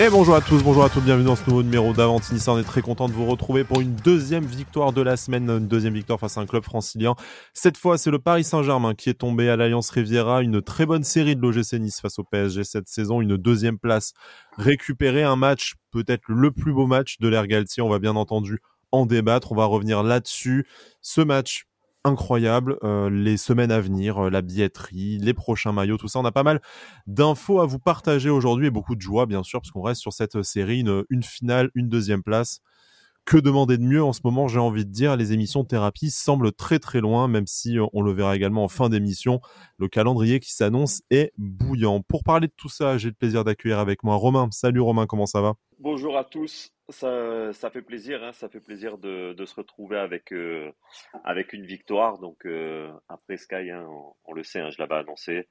Et bonjour à tous, bonjour à toutes, bienvenue dans ce nouveau numéro d'Avantinissa. On est très content de vous retrouver pour une deuxième victoire de la semaine, une deuxième victoire face à un club francilien. Cette fois, c'est le Paris Saint-Germain qui est tombé à l'Alliance Riviera. Une très bonne série de l'OGC Nice face au PSG cette saison, une deuxième place récupérée, un match peut-être le plus beau match de l'ère Galtier. On va bien entendu en débattre, on va revenir là-dessus. Ce match incroyable. Euh, les semaines à venir, euh, la billetterie, les prochains maillots, tout ça. On a pas mal d'infos à vous partager aujourd'hui et beaucoup de joie, bien sûr, parce qu'on reste sur cette série, une, une finale, une deuxième place. Que demander de mieux en ce moment, j'ai envie de dire, les émissions de thérapie semblent très très loin, même si euh, on le verra également en fin d'émission. Le calendrier qui s'annonce est bouillant. Pour parler de tout ça, j'ai le plaisir d'accueillir avec moi Romain. Salut Romain, comment ça va? Bonjour à tous ça, fait plaisir, hein, ça fait plaisir de, se retrouver avec, euh, avec une victoire. Donc euh, après Sky, hein, on, le sait, hein, je l'avais annoncé.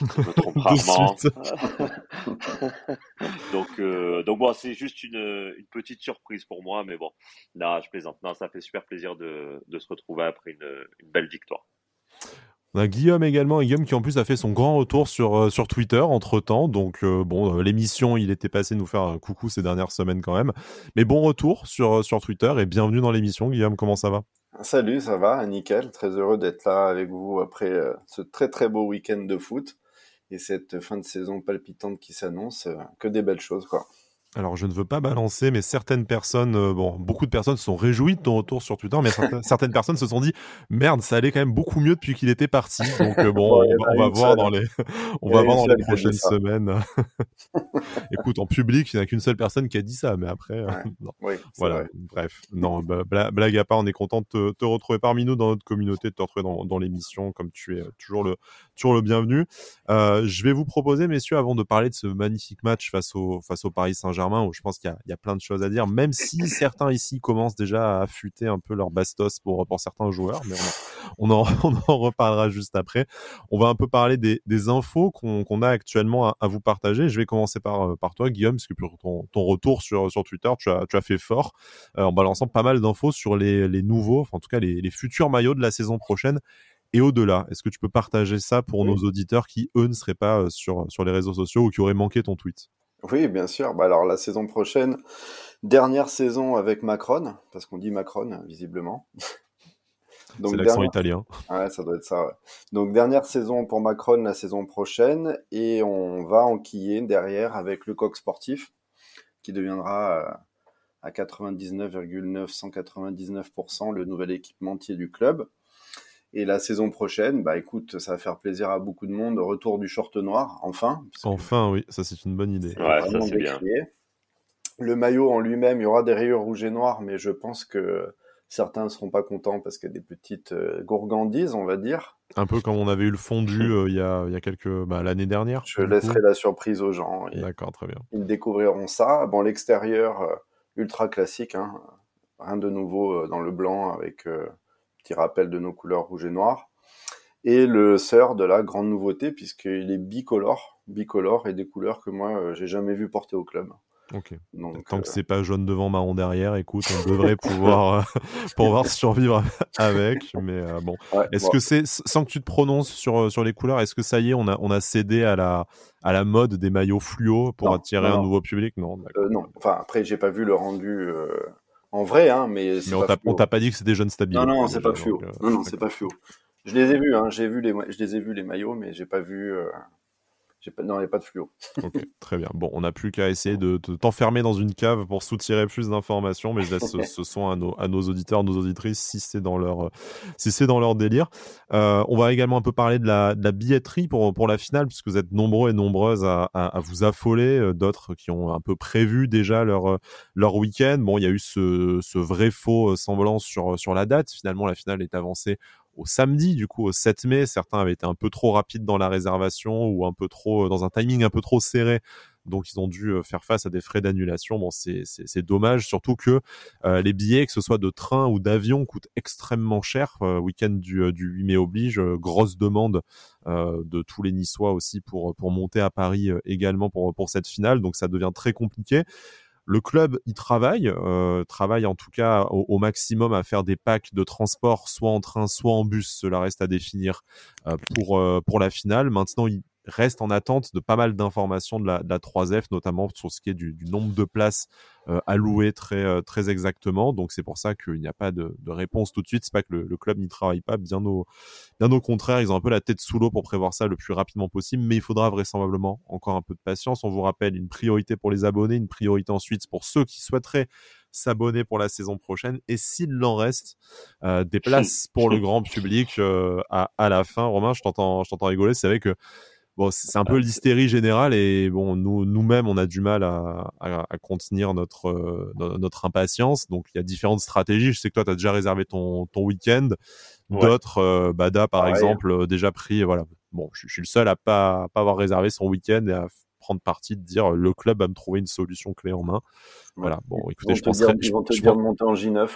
Je me trompe rarement. donc, euh, donc bon, c'est juste une, une, petite surprise pour moi, mais bon, là, je plaisante. Non, ça fait super plaisir de, de se retrouver après une, une belle victoire. On a Guillaume également, Guillaume qui en plus a fait son grand retour sur, euh, sur Twitter entre temps. Donc, euh, bon, euh, l'émission, il était passé nous faire un coucou ces dernières semaines quand même. Mais bon retour sur, sur Twitter et bienvenue dans l'émission. Guillaume, comment ça va? Salut, ça va, nickel. Très heureux d'être là avec vous après ce très très beau week-end de foot et cette fin de saison palpitante qui s'annonce. que des belles choses, quoi. Alors, je ne veux pas balancer, mais certaines personnes, euh, bon, beaucoup de personnes se sont réjouies de ton retour sur Twitter, mais certaines, personnes se sont dit, merde, ça allait quand même beaucoup mieux depuis qu'il était parti. Donc, euh, bon, on, va, voir dans les, on va voir dans les prochaines semaines. Écoute, en public, il n'y a qu'une seule personne qui a dit ça, mais après, euh, non. voilà. Bref, non, blague à part, on est content de te, retrouver parmi nous dans notre communauté, de te retrouver dans, dans l'émission, comme tu es toujours le, toujours le bienvenu. je vais vous proposer, messieurs, avant de parler de ce magnifique match face au, face au Paris Saint-Germain, où je pense qu'il y, a plein de choses à dire, même si certains ici commencent déjà à affûter un peu leur bastos pour, pour certains joueurs, mais on, en, on en, reparlera juste après. On va un peu parler des, des infos qu'on a actuellement à, vous partager. Je vais commencer par, euh, par toi, Guillaume, parce que pour ton, ton retour sur, sur Twitter, tu as, tu as fait fort euh, en balançant pas mal d'infos sur les, les nouveaux, enfin, en tout cas les, les futurs maillots de la saison prochaine et au-delà. Est-ce que tu peux partager ça pour nos auditeurs qui, eux, ne seraient pas euh, sur, sur les réseaux sociaux ou qui auraient manqué ton tweet? Oui, bien sûr. Bah alors la saison prochaine, dernière saison avec Macron, parce qu'on dit Macron visiblement. C'est l'accent italien. Ouais, ça doit être ça. Donc dernière saison pour Macron la saison prochaine et on va enquiller derrière avec le coq sportif qui deviendra euh, à 99,999% le nouvel équipementier du club. Et la saison prochaine, bah écoute, ça va faire plaisir à beaucoup de monde. Retour du short noir, enfin. Enfin, oui, ça c'est une bonne idée. Ouais, ça c'est bien. Le maillot en lui-même, il y aura des rayures rouges et noires, mais je pense que certains ne seront pas contents parce qu'il y a des petites euh, gourgandises, on va dire. Un peu comme on avait eu le fondu euh, il, y a, il y a quelques bah, l'année dernière. Je laisserai la surprise aux gens. D'accord, très bien. Ils découvriront ça. Bon, l'extérieur euh, ultra classique, hein. rien de nouveau dans le blanc avec petit rappel de nos couleurs rouge et noir. Et le sœur de la grande nouveauté, puisqu'il est bicolore, bicolore et des couleurs que moi, euh, j'ai jamais vu porter au club. Ok. Tant que euh, c'est pas jaune devant, marron derrière, écoute, on devrait pouvoir, euh, pouvoir survivre avec. Mais bon, est-ce que c'est, sans que tu te prononces sur, sur les couleurs, est-ce que ça y est, on a, on a cédé à la, à la mode des maillots fluo pour attirer un nouveau public? Non. non. Enfin, après, j'ai pas vu le rendu en vrai, hein, mais. Mais on t'a pas dit que c'était jeunes stables. Non, non, c'est pas fluo. Non, non, c'est pas fluo. Je les ai vus, hein, j'ai vu les, je les ai vus les maillots, mais j'ai pas vu. Euh, pas... Non, il n'y a pas de fluo. ok, très bien. Bon, on n'a plus qu'à essayer de, t'enfermer dans une cave pour soutirer plus d'informations, mais je laisse ce, son à nos, à nos auditeurs, nos auditrices, si c'est dans leur, si c'est dans leur délire. Euh, on va également un peu parler de la, de la, billetterie pour, pour la finale, puisque vous êtes nombreux et nombreuses à, à, vous affoler, euh, d'autres qui ont un peu prévu déjà leur, leur week-end. Bon, il y a eu ce, ce vrai faux semblant sur, sur la date. Finalement, la finale est avancée au samedi, du coup au 7 mai. Certains avaient été un peu trop rapides dans la réservation ou un peu trop euh, dans un timing un peu trop serré. Donc ils ont dû euh, faire face à des frais d'annulation. Bon, c'est dommage, surtout que euh, les billets, que ce soit de train ou d'avion, coûtent extrêmement cher. Week-end du, du 8 mai oblige, grosse demande de tous les Niçois aussi pour pour monter à Paris également pour pour cette finale. Donc ça devient très compliqué. Le club y travaille, euh, travaille en tout cas au, maximum à faire des packs de transport, soit en train, soit en bus. Cela reste à définir euh, pour, euh, pour la finale. Maintenant, il reste en attente de pas mal d'informations de la, 3F, notamment sur ce qui est du, nombre de places euh, allouées très, euh, très exactement. Donc c'est pour ça qu'il n'y a pas de, réponse tout de suite. C'est pas que le, club n'y travaille pas, bien au, bien au contraire, ils ont un peu la tête sous l'eau pour prévoir ça le plus rapidement possible, mais il faudra vraisemblablement encore un peu de patience. On vous rappelle une priorité pour les abonnés, une priorité ensuite pour ceux qui souhaiteraient s'abonner pour la saison prochaine et s'il en reste euh, des places pour le grand public à, à la fin. Romain, je t'entends, je t'entends rigoler. C'est vrai que bon, c'est un peu l'hystérie générale et bon, nous, nous-mêmes, on a du mal à, à, contenir notre, euh, notre impatience. Donc, il y a différentes stratégies. Je sais que toi, tu as déjà réservé ton, ton week-end. D'autres, euh, Bada, par exemple, euh, déjà pris. Voilà. Bon, je, suis le seul à pas, pas avoir réservé son week-end et à prendre parti de dire le club va me trouver une solution clé en main. Voilà. Bon, écoutez, je penserais. Ils vont te dire de monter en J9.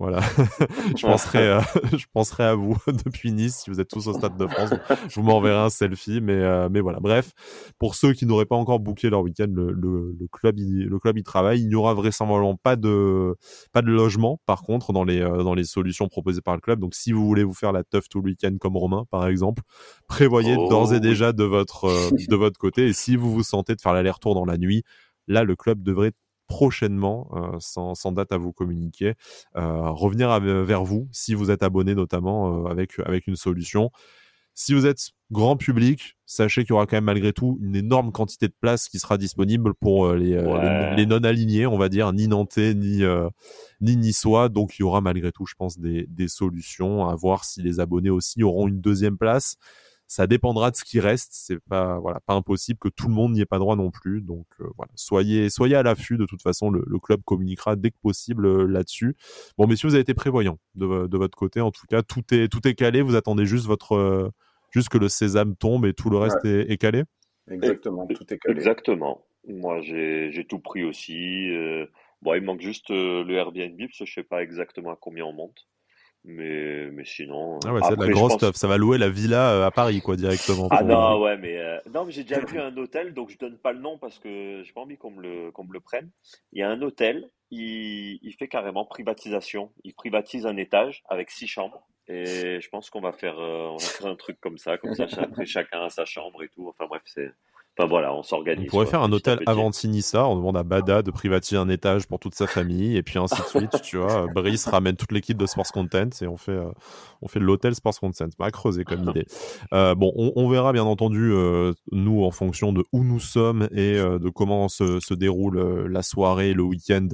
Voilà, je penserai, euh, je penserai à vous depuis Nice si vous êtes tous au Stade de France. Je vous m'enverrai un selfie, mais euh, mais voilà. Bref, pour ceux qui n'auraient pas encore booké leur week-end, le, le, le, club il, le club y travaille. Il n'y aura vraisemblablement pas de pas de logement, par contre, dans les euh, dans les solutions proposées par le club. Donc, si vous voulez vous faire la teuf tout le week-end comme Romain, par exemple, prévoyez oh, d'ores et déjà de votre de votre côté. Et si vous vous sentez de faire l'aller-retour dans la nuit, là, le club devrait prochainement, euh, sans, date à vous communiquer, euh, revenir vers vous si vous êtes abonné notamment euh, avec, avec une solution. Si vous êtes grand public, sachez qu'il y aura quand même malgré tout une énorme quantité de places qui sera disponible pour les, les, non-alignés, on va dire, ni nantais, ni, ni niçois. Donc il y aura malgré tout, je pense, des, des solutions à voir si les abonnés aussi auront une deuxième place. Ça dépendra de ce qui reste. C'est pas voilà pas impossible que tout le monde n'y ait pas droit non plus. Donc euh, voilà, soyez soyez à l'affût. De toute façon, le, club communiquera dès que possible euh, là-dessus. Bon, messieurs, vous avez été prévoyants de, de, votre côté. En tout cas, tout est tout est calé. Vous attendez juste votre euh, juste que le sésame tombe et tout le reste est, calé? Exactement, tout est calé. Exactement. Moi, j'ai tout pris aussi. bon, il manque juste le Airbnb parce que je sais pas exactement à combien on monte. Mais, mais sinon. Ah ouais, c'est de la grosse stuff. Ça va louer la villa euh, à Paris, quoi, directement. Ah non, ouais, mais, euh, non, mais j'ai déjà vu un hôtel, donc je donne pas le nom parce que j'ai pas envie qu'on me le, qu'on me le prenne. Il y a un hôtel, il, il fait carrément privatisation. Il privatise un étage avec six chambres. Et je pense qu'on va faire, euh, on va faire un truc comme ça, comme ça, après chacun a sa chambre et tout. Enfin bref, c'est, voilà, on s'organise. On pourrait faire un hôtel Avantinissa, on demande à Bada de privatiser un étage pour toute sa famille, et puis ainsi de suite, tu vois. Brice ramène toute l'équipe de Sports Content et on fait, euh, on fait l'hôtel Sports Content. Pas creuser comme idée. Euh, bon, on, verra bien entendu, euh, nous, en fonction de où nous sommes et de comment se, se déroule la soirée, le week-end,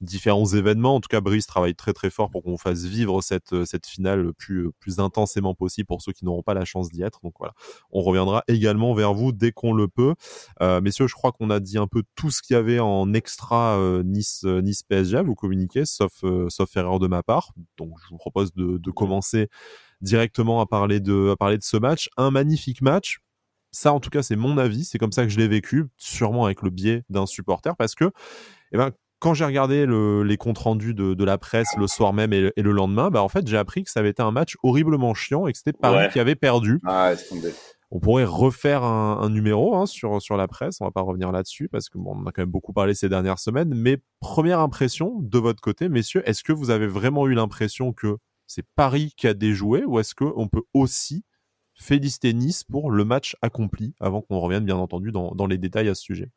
différents événements. En tout cas, Brice travaille très très fort pour qu'on fasse vivre cette, cette finale le plus, plus intensément possible pour ceux qui n'auront pas la chance d'y être. Donc voilà, on reviendra également vers vous dès qu'on le peut. Euh, messieurs, je crois qu'on a dit un peu tout ce qu'il y avait en extra euh, Nice, euh, Nice PSG vous communiquez, sauf, sauf erreur de ma part. Donc, je vous propose de, commencer directement à parler de, à parler de ce match. Un magnifique match. Ça, en tout cas, c'est mon avis. C'est comme ça que je l'ai vécu, sûrement avec le biais d'un supporter, parce que, eh ben, quand j'ai regardé les comptes rendus de, la presse le soir même et, le lendemain, bah en fait j'ai appris que ça avait été un match horriblement chiant et que c'était Paris qui avait perdu. Ah, on pourrait refaire un, numéro hein, sur, sur la presse, on va pas revenir là-dessus parce que bon, on a quand même beaucoup parlé ces dernières semaines. Mais première impression de votre côté, messieurs, est-ce que vous avez vraiment eu l'impression que c'est Paris qui a déjoué ou est-ce qu'on peut aussi féliciter Nice pour le match accompli avant qu'on revienne bien entendu dans, les détails à ce sujet?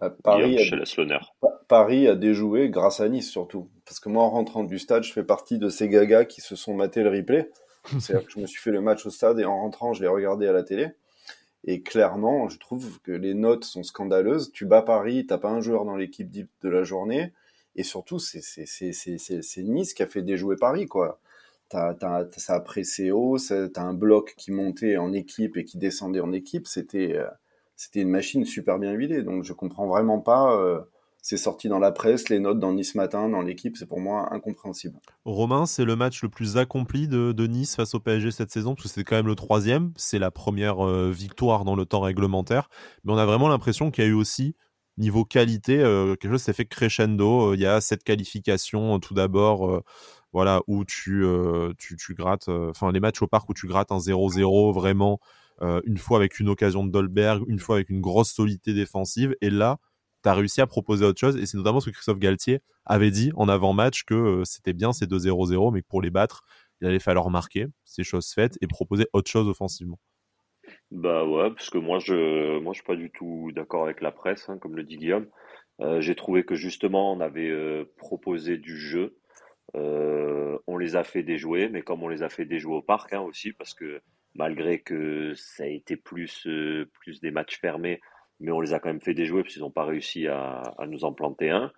Bah, Paris, a, Paris a déjoué grâce à Nice surtout. Parce que moi, en rentrant du stade, je fais partie de ces gagas qui se sont matés le replay. C'est-à-dire que je me suis fait le match au stade et en rentrant, je l'ai regardé à la télé. Et clairement, je trouve que les notes sont scandaleuses. Tu bats Paris, t'as pas un joueur dans l'équipe de la journée. Et surtout, c'est Nice qui a fait déjouer Paris, quoi. T'as, as, ça a pressé haut, t'as un bloc qui montait en équipe et qui descendait en équipe. C'était euh, une machine super bien huilée. Donc je comprends vraiment pas euh, c'est sorti dans la presse, les notes dans Nice Matin, dans l'équipe, c'est pour moi incompréhensible. Romain, c'est le match le plus accompli de, Nice face au PSG cette saison, parce que c'est quand même le troisième, c'est la première euh, victoire dans le temps réglementaire, mais on a vraiment l'impression qu'il y a eu aussi, niveau qualité, euh, quelque chose s'est fait crescendo, euh, il y a cette qualification tout d'abord, voilà, où tu, tu, tu, grattes, enfin les matchs au parc où tu grattes un 0-0 vraiment, une fois avec une occasion de Dolberg, une fois avec une grosse solidité défensive, et là, tu as réussi à proposer autre chose. Et c'est notamment ce que Christophe Galtier avait dit en avant-match que euh, c'était bien ces 2-0-0, mais que pour les battre, il allait falloir marquer, ces choses faites, et proposer autre chose offensivement. Bah ouais, parce que moi je moi je suis pas du tout d'accord avec la presse, hein, comme le dit Guillaume. Euh, j'ai trouvé que justement on avait euh, proposé du jeu, on les a fait déjouer, mais comme on les a fait déjouer au parc hein, aussi, parce que malgré que ça a été plus plus des matchs fermés, mais on les a quand même fait déjouer parce qu'ils n'ont pas réussi à, nous en planter un.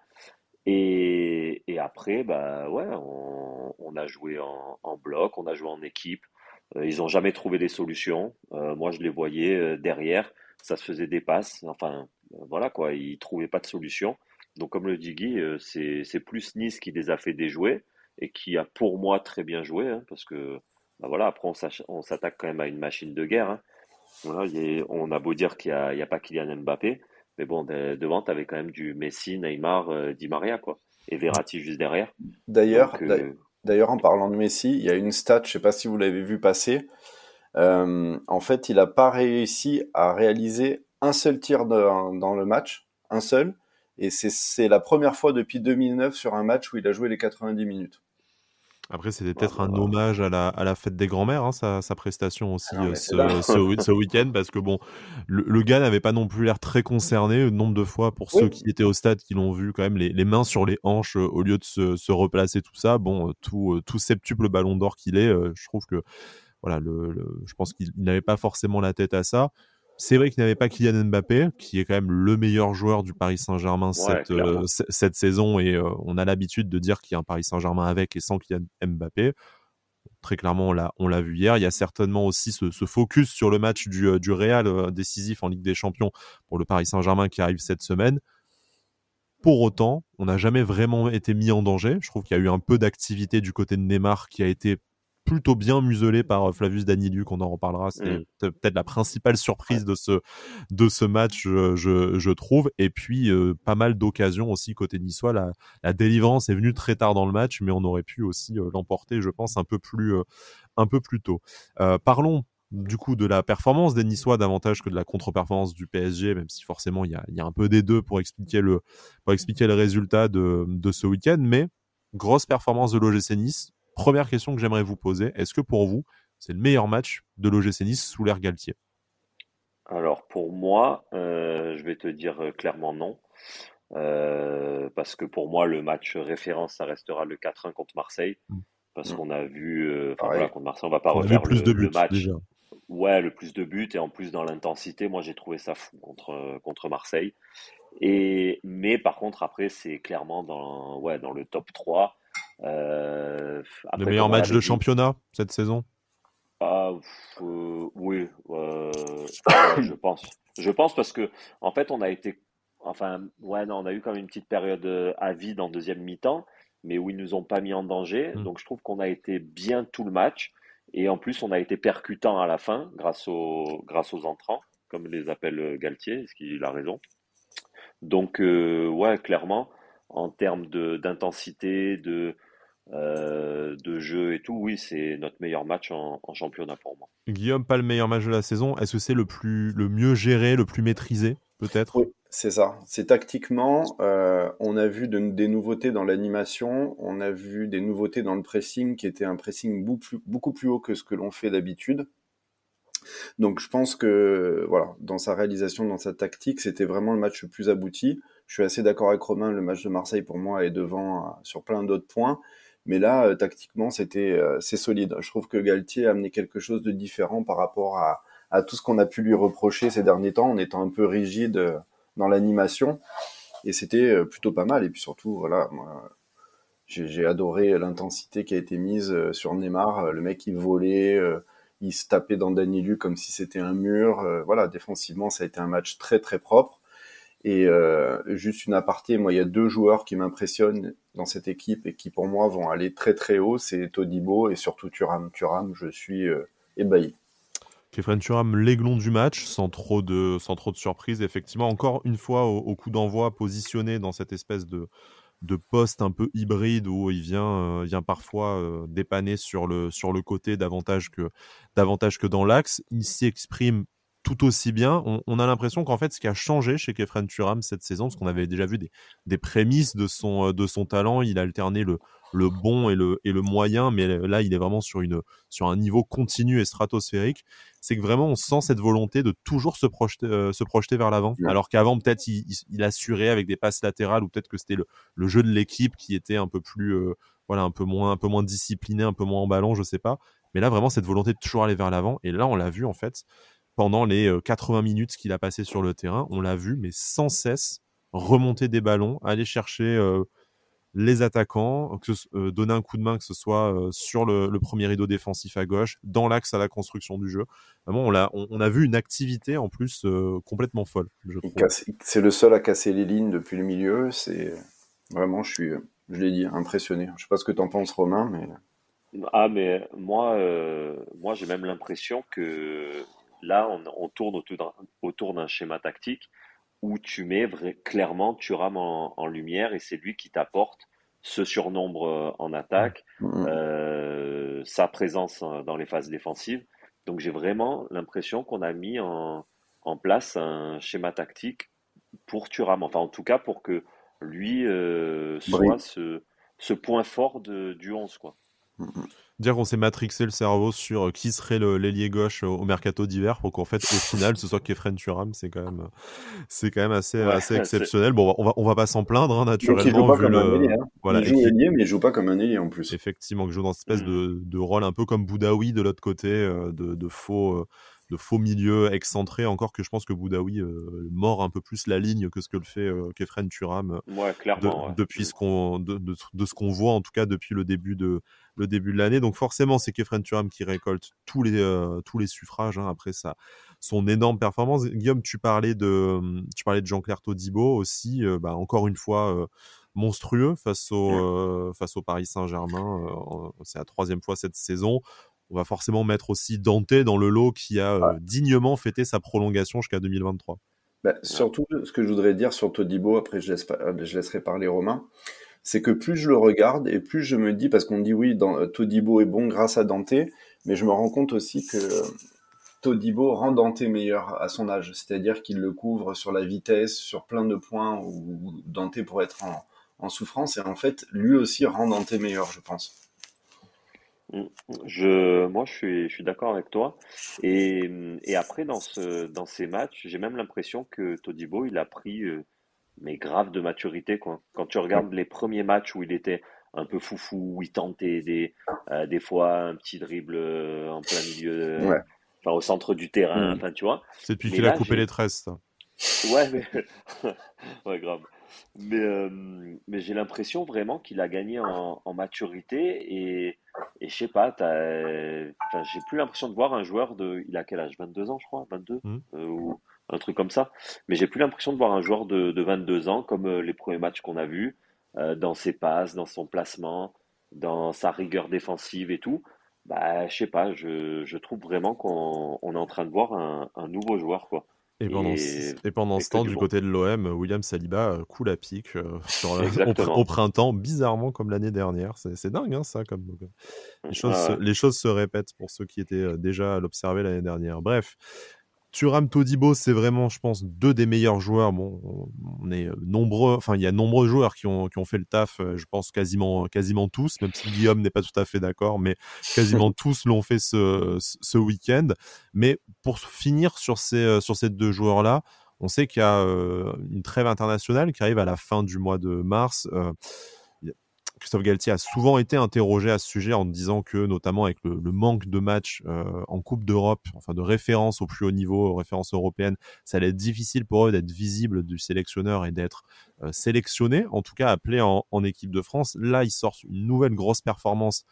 Et, après, bah ouais, on, a joué en, bloc, on a joué en équipe. Euh, ils ont jamais trouvé des solutions. Euh, moi, je les voyais euh, derrière, ça se faisait des passes. Enfin, voilà quoi, ils trouvaient pas de solution. Donc, comme le dit Guy, c'est plus Nice qui les a fait déjouer et qui a pour moi très bien joué, hein, parce que bah voilà, après on s'attaque quand même à une machine de guerre. hein. Voilà, a- on a beau dire qu'il y a, pas Kylian Mbappé, mais bon, de- devant, tu avais quand même du Messi, Neymar, euh, Di Maria, quoi. Et Verratti juste derrière. D'ailleurs, euh, d'ailleurs, en parlant de Messi, il y a une stat, je sais pas si vous l'avez vu passer. Euh, en fait, il n'a pas réussi à réaliser un seul tir dans, dans le match, un seul. Et c'est c'est la première fois depuis 2009 sur un match où il a joué les 90 minutes. Après, c'était peut-être un hommage à la, à la fête des grands-mères, hein, sa, sa prestation aussi Ah non, euh, ce, ce, week-end, parce que bon, le, le gars n'avait pas non plus l'air très concerné. Le nombre de fois, pour ceux qui étaient au stade, qui l'ont vu, quand même, les, les mains sur les hanches euh, au lieu de se, se replacer, tout ça. Bon, euh, tout, euh, tout septuple ballon d'or qu'il est, euh, je trouve que, voilà, le, le- je pense qu'il il n'avait pas forcément la tête à ça. C'est vrai qu'il n'avait pas Kylian Mbappé, qui est quand même le meilleur joueur du Paris Saint-Germain ouais, cette, euh, cette saison, et euh, on a l'habitude de dire qu'il y a un Paris Saint-Germain avec et sans Kylian Mbappé très clairement, on l'a, vu hier. Il y a certainement aussi ce, ce focus sur le match du, euh, du Real euh, décisif en Ligue des Champions pour le Paris Saint-Germain qui arrive cette semaine. Pour autant, on n'a jamais vraiment été mis en danger. Je trouve qu'il y a eu un peu d'activité du côté de Neymar qui a été plutôt bien muselé par euh, Flavius Daniliu, qu'on en reparlera. C'est Mm. peut- peut-être la principale surprise de ce, de ce match, je, je trouve. Et puis, euh, pas mal d'occasions aussi côté niçois. La, la délivrance est venue très tard dans le match, mais on aurait pu aussi euh, l'emporter, je pense, un peu plus, euh, un peu plus tôt. Parlons du coup de la performance des Niçois davantage que de la contre-performance du PSG, même si forcément il y y a un peu des deux pour expliquer le, pour expliquer le résultat de, de ce week-end. Mais grosse performance de l'OGC Nice. Première question que j'aimerais vous poser, est-ce que pour vous, c'est le meilleur match de l'OGC Nice sous l'ère Galtier? Alors, pour moi, euh, je vais te dire euh, clairement non. Euh, parce que pour moi, le match référence, ça restera le 4-1 contre Marseille. Mm. Parce Mm. qu'on a vu, euh, enfin Pareil. voilà, contre Marseille, on va pas On a vu refaire plus le, de le buts match. déjà. Ouais, le plus de buts et en plus dans l'intensité, moi j'ai trouvé ça fou contre, contre Marseille. Et, mais par contre, après, c'est clairement dans, ouais, dans le top 3. Euh, Le meilleur match de championnat cette saison? Ah, euh, oui, euh, je pense. Je pense parce que, en fait, on a été, enfin, ouais, non, on a eu quand même une petite période à vide en deuxième mi-temps, mais où ils nous ont pas mis en danger. Mm. Donc, je trouve qu'on a été bien tout le match. Et en plus, on a été percutant à la fin grâce aux, grâce aux entrants, comme les appelle Galtier, ce qu'il a raison. Donc, ouais, clairement, en termes de, d'intensité, de, euh, de jeu et tout, oui, c'est notre meilleur match en, en championnat pour moi. Guillaume, pas le meilleur match de la saison. Est-ce que c'est le plus le mieux géré, le plus maîtrisé, peut-être? Oui, c'est ça. C'est tactiquement, euh, on a vu de- des nouveautés dans l'animation, on a vu des nouveautés dans le pressing qui était un pressing beaucoup plus, beaucoup plus haut que ce que l'on fait d'habitude. Donc je pense que voilà, dans sa réalisation, dans sa tactique, c'était vraiment le match le plus abouti. Je suis assez d'accord avec Romain, le match de Marseille pour moi est devant euh, sur plein d'autres points, mais là euh, tactiquement c'était euh, c'est solide. Je trouve que Galtier a amené quelque chose de différent par rapport à, à tout ce qu'on a pu lui reprocher ces derniers temps en étant un peu rigide euh, dans l'animation et c'était plutôt pas mal et puis surtout voilà moi j'ai adoré l'intensité qui a été mise sur Neymar, le mec il volait il se tapait dans Danilo comme si c'était un mur. Voilà, défensivement, ça a été un match très très propre. Et euh, juste une aparté, moi, il y a deux joueurs qui m'impressionnent dans cette équipe et qui, pour moi, vont aller très très haut. C'est Todibo et surtout Thuram. Thuram, je suis euh, ébahi. Kefren Turam, l'aiglon du match, sans trop de, sans trop de surprise. Effectivement, encore une fois, au, au coup d'envoi, positionné dans cette espèce de, de poste un peu hybride où il vient, euh, vient parfois euh, dépanner sur le, sur le côté davantage que, davantage que dans l'axe. Il s'y exprime tout aussi bien. On, a l'impression qu'en fait, ce qui a changé chez Kefren Turam cette saison, parce qu'on avait déjà vu des, des, prémices de son, euh, de son talent, il a alterné le, le bon et le, et le moyen, mais là, il est vraiment sur, une, sur un niveau continu et stratosphérique. C'est que vraiment, on sent cette volonté de toujours se projeter, euh, se projeter vers l'avant. Alors qu'avant, peut-être, il, il, assurait avec des passes latérales, ou peut-être que c'était le, le, jeu de l'équipe qui était un peu plus, euh, voilà, un peu moins, un peu moins discipliné, un peu moins en ballon, je sais pas. Mais là, vraiment, cette volonté de toujours aller vers l'avant. Et là, on l'a vu, en fait, pendant les 80 euh, minutes qu'il a passé sur le terrain. On l'a vu, mais sans cesse remonter des ballons, aller chercher euh, les attaquants, euh, donner un coup de main, que ce soit sur le, premier rideau défensif à gauche, dans l'axe à la construction du jeu. Vraiment, on a, on, a vu une activité en plus complètement folle. C'est le seul à casser les lignes depuis le milieu. C'est vraiment, je suis, je l'ai dit, impressionné. Je sais pas ce que tu en penses, Romain, mais. Ah, mais moi, moi j'ai même l'impression que Là, on, tourne autour d'un schéma tactique où tu mets clairement Thuram en, en lumière et c'est lui qui t'apporte ce surnombre euh, en attaque, mmh. euh, sa présence dans les phases défensives. Donc j'ai vraiment l'impression qu'on a mis en, place un schéma tactique pour Thuram, enfin en tout cas pour que lui euh, soit ce, point fort du 11. Quoi. Mmh dire qu'on s'est matrixé le cerveau sur euh, qui serait l'ailier gauche au mercato d'hiver pour qu'en fait au final ce soit Kefren Turam c'est quand même c'est quand même assez assez exceptionnel bon on va on va pas s'en plaindre hein, naturellement il joue pas comme un ailier, hein. voilà il joue ailier mais il joue pas comme un ailier en plus effectivement il joue dans cette espèce mm. de, rôle un peu comme Boudaoui de l'autre côté euh, de, faux euh, de faux milieux excentrés, encore que je pense que Boudaoui euh, mord un peu plus la ligne que ce que le fait euh, Kefren Turam depuis ce qu'on de, ce qu'on voit en tout cas depuis le début de le début de l'année. Donc forcément, c'est Kefren Turam qui récolte tous les euh, tous les suffrages hein, après ça son énorme performance. Guillaume, tu parlais de tu parlais de Jean-Claire Todibo aussi, bah, encore une fois monstrueux face au face au Paris Saint-Germain. c'est la troisième fois cette saison on va forcément mettre aussi Dante dans le lot qui a euh, dignement fêté sa prolongation jusqu'à 2023. Bah, surtout, ce que je voudrais dire sur Todibo, après je, laisse, je laisserai parler Romain, c'est que plus je le regarde et plus je me dis, parce qu'on dit oui, dans, Todibo est bon grâce à Dante, mais je me rends compte aussi que Todibo rend Dante meilleur à son âge, c'est-à-dire qu'il le couvre sur la vitesse, sur plein de points où Dante pourrait être en, en souffrance, et en fait, lui aussi rend Dante meilleur, je pense. Je, moi, je suis, je suis d'accord avec toi. Et, et après, dans, ce, dans ces matchs, j'ai même l'impression que Todibo, il a pris, euh, mais grave de maturité, quoi. Quand tu regardes les premiers matchs où il était un peu foufou, où il tentait des, euh, des fois un petit dribble euh, en plein milieu, enfin, au centre du terrain, mm. enfin, tu vois. C'est depuis qu'il a coupé les tresses, ça. Ouais, mais... ouais, grave. Mais, euh, mais j'ai l'impression vraiment qu'il a gagné en, en maturité et, et je sais pas, j'ai plus l'impression de voir un joueur de. Il a quel âge? 22 ans, je crois 22 mmh. euh, Ou un truc comme ça. Mais j'ai plus l'impression de voir un joueur de, de 22 ans comme euh, les premiers matchs qu'on a vus, dans ses passes, dans son placement, dans sa rigueur défensive et tout. Bah, je sais pas, je, je trouve vraiment qu'on on est en train de voir un, un nouveau joueur, quoi. Et pendant, et, pendant ce temps, du côté de l'OM, William Saliba euh, coule à pic euh, au, printemps, bizarrement comme l'année dernière. C'est dingue, hein, ça. Comme, les, choses, les choses se répètent pour ceux qui étaient euh, déjà à l'observer l'année dernière. Bref, Turam Todibo, c'est vraiment, je pense, deux des meilleurs joueurs. Bon, on est nombreux, enfin, il y a nombreux joueurs qui ont, qui ont fait le taf, euh, je pense quasiment, quasiment tous, même si Guillaume n'est pas tout à fait d'accord, mais quasiment tous l'ont fait ce, ce week-end. Mais pour finir sur ces, euh, sur ces deux joueurs-là, on sait qu'il y a euh, une trêve internationale qui arrive à la fin du mois de mars. Christophe Galtier a souvent été interrogé à ce sujet en disant que, notamment avec le, manque de matchs euh, en Coupe d'Europe, enfin de référence au plus haut niveau, références européennes, ça allait être difficile pour eux d'être visible du sélectionneur et d'être euh, sélectionné, en tout cas appelé en, équipe de France. Là, ils sortent une nouvelle grosse performance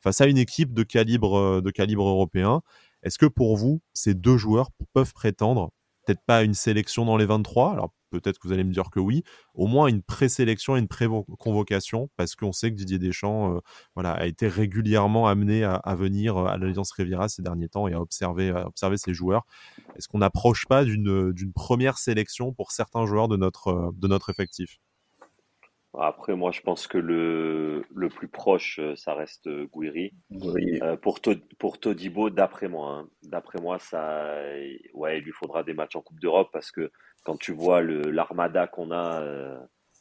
face à une équipe de calibre, euh, de calibre européen. Est-ce que pour vous, ces deux joueurs peuvent prétendre peut-être pas une sélection dans les 23, alors peut-être que vous allez me dire que oui, au moins une présélection et une pré-convocation, parce qu'on sait que Didier Deschamps euh, voilà, a été régulièrement amené à, venir euh, à l'Alliance Riviera ces derniers temps et à observer, ses joueurs. Est-ce qu'on n'approche pas d'une première sélection pour certains joueurs de notre, de notre effectif? Après, moi, je pense que le, le plus proche, euh, ça reste euh, Gouiri. Euh, pour, pour Todibo, d'après moi, hein, d'après moi, ça, ouais, il lui faudra des matchs en Coupe d'Europe parce que quand tu vois le l'armada qu'on a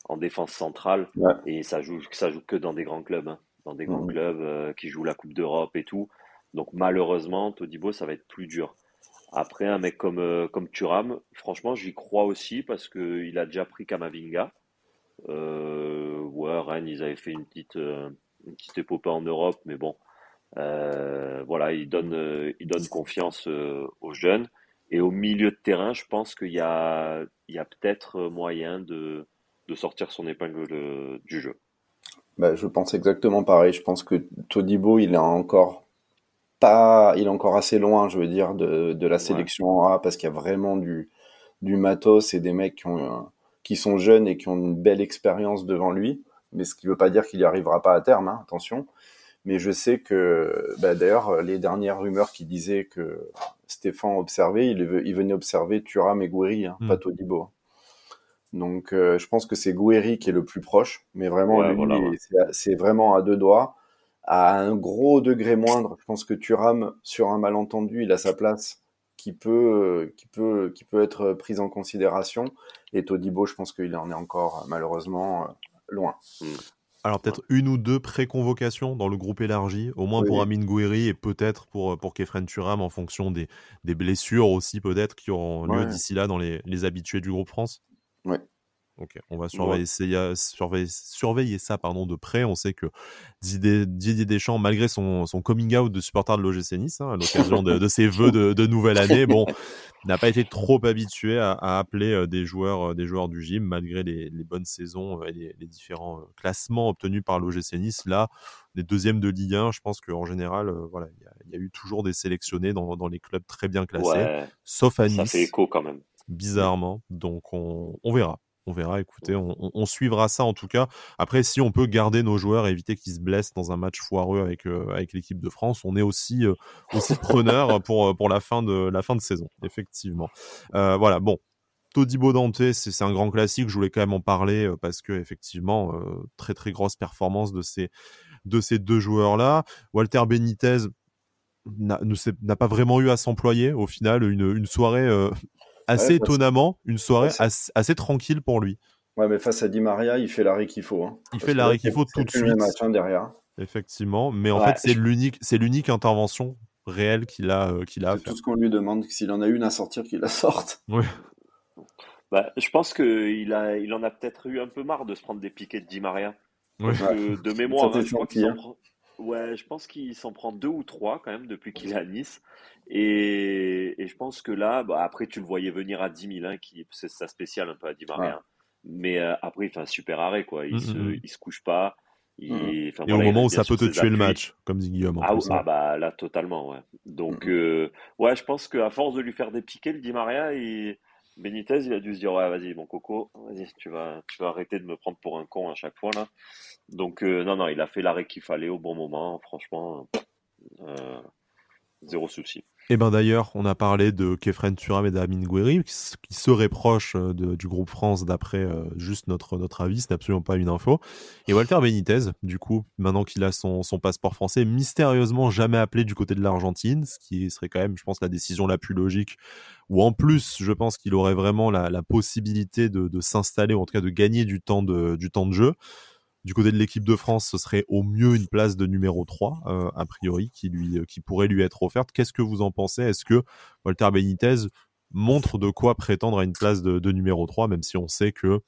en défense centrale, et ça joue, ça joue que dans des grands clubs, hein, dans des grands mhm. clubs qui jouent la Coupe d'Europe et tout. Donc malheureusement, Todibo, ça va être plus dur. Après, un mec comme, comme Thuram, franchement, j'y crois aussi parce qu'il a déjà pris Kamavinga. Euh, ouais, Rennes, ils avaient fait une petite, euh, une petite épopée en Europe, mais bon, euh, voilà, ils donnent, ils donnent confiance aux jeunes. Et au milieu de terrain, je pense qu'il y a, il y a peut-être moyen de, de sortir son épingle du jeu. Bah, je pense exactement pareil. Je pense que Todibo, il est encore pas, il est encore assez loin, je veux dire, de, de la sélection A parce qu'il y a vraiment du, du matos et des mecs qui ont qui sont jeunes et qui ont une belle expérience devant lui, mais ce qui ne veut pas dire qu'il n'y arrivera pas à terme, hein, attention. Mais je sais que, bah, d'ailleurs, les dernières rumeurs qui disaient que Stéphane observait, il, il venait observer Thuram et Gouiri, hein, hmm. pas Todibo. Donc, euh, je pense que c'est Gouiri qui est le plus proche, mais vraiment, c'est vraiment à deux doigts. À un gros degré moindre, je pense que Thuram, sur un malentendu, il a sa place qui peut, qui peut, qui peut être prise en considération. Et Todibo, je pense qu'il en est encore malheureusement loin. Hmm. Alors peut-être une ou deux pré-convocations dans le groupe élargi, au moins pour Amin Gouiri et peut-être pour, pour Kefren Turam en fonction des, des blessures aussi peut-être qui auront lieu d'ici là dans les, les habitués du groupe France. Oui. Ok, on va surveiller, surveiller, surveiller, ça pardon, de près. On sait que Didier, Deschamps, malgré son, son, coming out de supporter de l'OGC Nice, hein, à l'occasion de, ses vœux de, nouvelle année, bon, n'a pas été trop habitué à, appeler euh, des joueurs, euh, des joueurs du gym, malgré les, bonnes saisons et les, différents euh, classements obtenus par l'OGC Nice. Là, les deuxièmes de Ligue 1, je pense qu'en général, voilà, il y, a eu toujours des sélectionnés dans, dans les clubs très bien classés, sauf à Nice. Ça fait écho quand même. Bizarrement, donc on, on verra on verra, écoutez, on, suivra ça en tout cas. Après, si on peut garder nos joueurs et éviter qu'ils se blessent dans un match foireux avec, euh, avec l'équipe de France, on est aussi, euh, aussi preneur pour, euh, pour la, fin de, la fin de saison, effectivement. voilà, bon. Todibo Dante, c'est un grand classique, je voulais quand même en parler parce que effectivement, très très grosse performance de ces, de ces deux joueurs-là. Walter Benitez, n'a pas vraiment eu à s'employer au final une, une soirée assez étonnamment, une soirée assez, tranquille pour lui. Ouais, mais face à Di Maria, il fait l'arrêt qu'il faut. Hein. Il fait l'arrêt qu'il faut tout de suite. Match, derrière. Effectivement, mais en fait, c'est l'unique, c'est l'unique intervention réelle qu'il a, euh, qu'il a. C'est tout ce qu'on lui demande. S'il en a une à sortir, qu'il la sorte. Oui. Bah, je pense qu'il a, il en a peut-être eu un peu marre de se prendre des piquets de Di Maria. de mémoire, hein, je crois qu'il Ouais, je pense qu'il s'en prend deux ou trois quand même depuis qu'il est à Nice. Et, et je pense que là, bah, après, tu le voyais venir à 10 000, hein, qui, c'est sa spéciale un peu à Di Maria. Mais euh, après, il fait un super arrêt, quoi. Il, mmh, se, mmh, mmh. il se couche pas. Il, et au moment où ça peut te tuer le match, comme dit Guillaume. Ah, ah, bah là, totalement, ouais. Donc, euh, ouais, je pense qu'à force de lui faire des piquets, le Di Maria, il Benitez, il a dû se dire ouais, vas-y, mon coco, vas-y, tu vas, tu vas arrêter de me prendre pour un con à chaque fois là. Donc euh, non, non, il a fait l'arrêt qu'il fallait au bon moment. Franchement, euh, zéro souci. Et eh ben d'ailleurs, on a parlé de Kefren Turam et d'Amin Gouiri, qui, seraient proches euh, du groupe France d'après euh, juste notre, notre avis, c'est absolument pas une info. Et Walter Benitez, du coup, maintenant qu'il a son, son passeport français, mystérieusement jamais appelé du côté de l'Argentine, ce qui serait quand même, je pense, la décision la plus logique, ou en plus, je pense qu'il aurait vraiment la, la possibilité de, de s'installer, ou en tout cas de gagner du temps de, du temps de jeu. Du côté de l'équipe de France, ce serait au mieux une place de numéro 3, euh, a priori, euh, qui pourrait lui être offerte. Qu'est-ce que vous en pensez? Est-ce que Walter Benitez montre de quoi prétendre à une place de, numéro 3, même si on sait que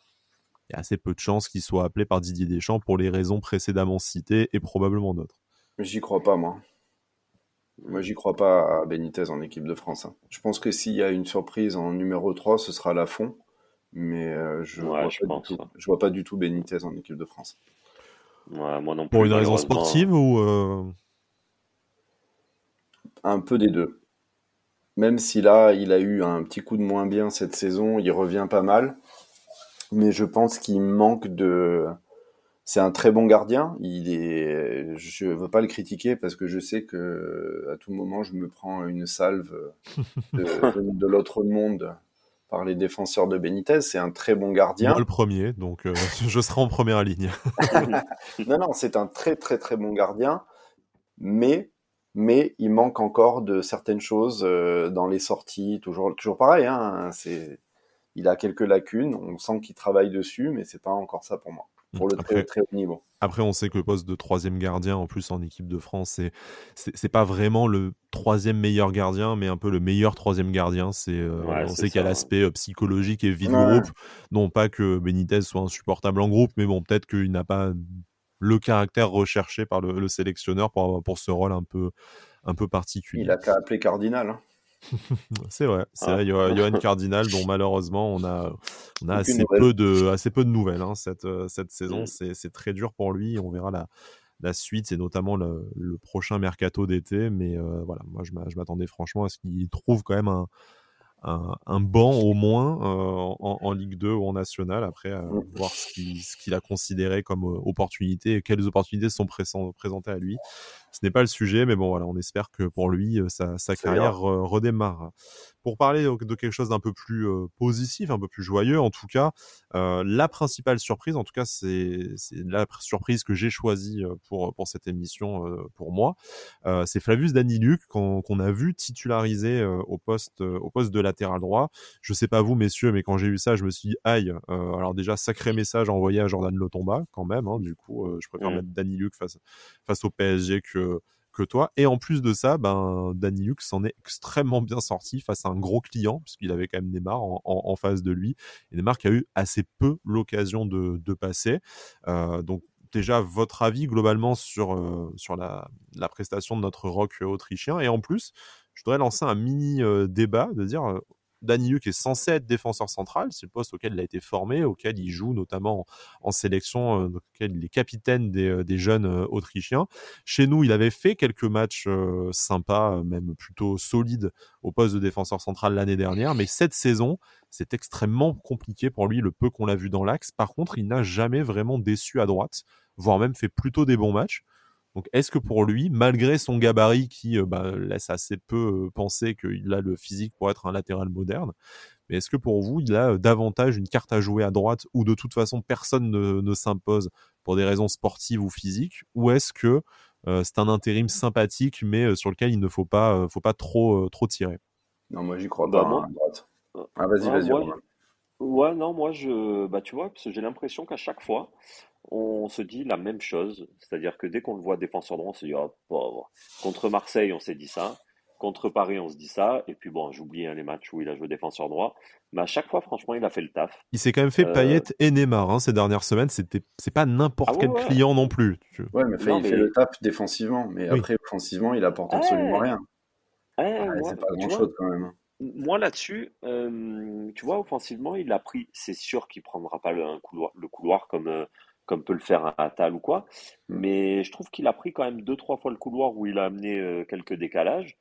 il y a assez peu de chances qu'il soit appelé par Didier Deschamps pour les raisons précédemment citées et probablement d'autres? J'y crois pas, moi. Moi, j'y crois pas à Benitez en équipe de France. Hein. Je pense que s'il y a une surprise en numéro 3, ce sera la fond mais euh, je, ne vois pas du tout, je vois pas du tout Benitez en équipe de France. moi non Pour une raison sportive ou euh, Un peu des deux. Même si là, il a eu un petit coup de moins bien cette saison, il revient pas mal. Mais je pense qu'il manque de. C'est un très bon gardien. Il est. Je veux pas le critiquer parce que je sais que à tout moment je me prends une salve de l'autre monde par les défenseurs de Benitez. C'est un très bon gardien. Moi le premier, donc je serai en première ligne. non, non, c'est un très très très bon gardien, mais mais il manque encore de certaines choses dans les sorties. Toujours toujours pareil. Hein, c'est il a quelques lacunes. On sent qu'il travaille dessus, mais c'est pas encore ça pour moi. Pour le très, très haut niveau. Après, on sait que le poste de troisième gardien, en plus en équipe de France, c'est c'est pas vraiment le troisième meilleur gardien, mais un peu le meilleur troisième gardien. C'est euh, on sait qu'il y a l'aspect euh, psychologique et vie de groupe. Non pas que Benitez soit insupportable en groupe, mais bon, peut-être qu'il n'a pas le caractère recherché par le, sélectionneur pour, pour ce rôle un peu, un peu particulier. Il a qu'à appeler Cardinal. Hein. c'est vrai, c'est ah. vrai. Johan Cardinal, dont malheureusement on a, on a assez peu, de, assez peu de nouvelles hein, cette, euh, cette saison. Mm. C'est très dur pour lui. On verra la, la suite, c'est notamment le, prochain mercato d'été. Mais euh, voilà, moi je m'attendais franchement à ce qu'il trouve quand même un, un, banc au moins euh, en, Ligue 2 ou en National. Après, mm. voir ce qu'il a considéré comme opportunité et quelles opportunités sont présentées à lui ce n'est pas le sujet, mais bon, voilà, on espère que pour lui, euh, sa, carrière redémarre. Pour parler de quelque chose d'un peu plus euh, positif, un peu plus joyeux, en tout cas, euh, la principale surprise, en tout cas, c'est la surprise que j'ai choisie pour, pour cette émission pour moi, c'est Flavius Daniluk qu'on a vu titularisé au, poste, au poste de latéral droit. Je sais pas vous, messieurs, mais quand j'ai eu ça, je me suis dit, aïe, alors déjà, sacré message envoyé à Jordan Lotomba, quand même, hein, du coup, je préfère mmh. mettre Daniluk face, face au PSG que que, toi. Et en plus de ça, ben, Danny s'en est extrêmement bien sorti face à un gros client, puisqu'il avait quand même Neymar en, face de lui. Et Neymar qui a eu assez peu l'occasion de, passer. Euh, donc, déjà, votre avis globalement sur, euh, sur la, prestation de notre rock autrichien. Et en plus, je voudrais lancer un mini euh, débat de dire Danny qui est censé être défenseur central, c'est le poste auquel il a été formé, auquel il joue notamment en, sélection, euh, auquel il est capitaine des, euh, jeunes euh, autrichiens. Chez nous, il avait fait quelques matchs sympas, même plutôt solides au poste de défenseur central l'année dernière, mais cette saison, c'est extrêmement compliqué pour lui, le peu qu'on l'a vu dans l'axe. Par contre, il n'a jamais vraiment déçu à droite, voire même fait plutôt des bons matchs. Donc, est-ce que pour lui, malgré son gabarit qui euh, bah, laisse assez peu euh, penser qu'il a le physique pour être un latéral moderne, mais est-ce que pour vous, il a euh, davantage une carte à jouer à droite où de toute façon personne ne, s'impose pour des raisons sportives ou physiques, ou est-ce que c'est un intérim sympathique mais sur lequel il ne faut pas, faut pas trop, trop tirer? Non, moi j'y crois bah, pas hein, à droite. Ah, vas-y, vas-y. Ouais, non, moi je, bah tu vois, parce que j'ai l'impression qu'à chaque fois, on se dit la même chose. C'est-à-dire que dès qu'on le voit défenseur droit, on se dit, oh, pauvre. Contre Marseille, on s'est dit ça. Contre Paris, on se dit ça. Et puis bon, j'oublie hein, les matchs où il a joué défenseur droit. Mais à chaque fois, franchement, il a fait le taf. Il s'est quand même fait euh... et Neymar hein, ces dernières semaines. C'était, c'est pas n'importe ah quel client non plus. Ouais, mais, il fait le taf défensivement. Mais après, offensivement, il apporte absolument rien. c'est pas grand-chose quand même. Hein. Moi là-dessus, euh, tu vois, offensivement, il a pris. C'est sûr qu'il prendra pas le, couloir, le couloir comme euh, comme peut le faire un Atal ou quoi. Mm. Mais je trouve qu'il a pris quand même deux, trois fois le couloir où il a amené euh, quelques décalages.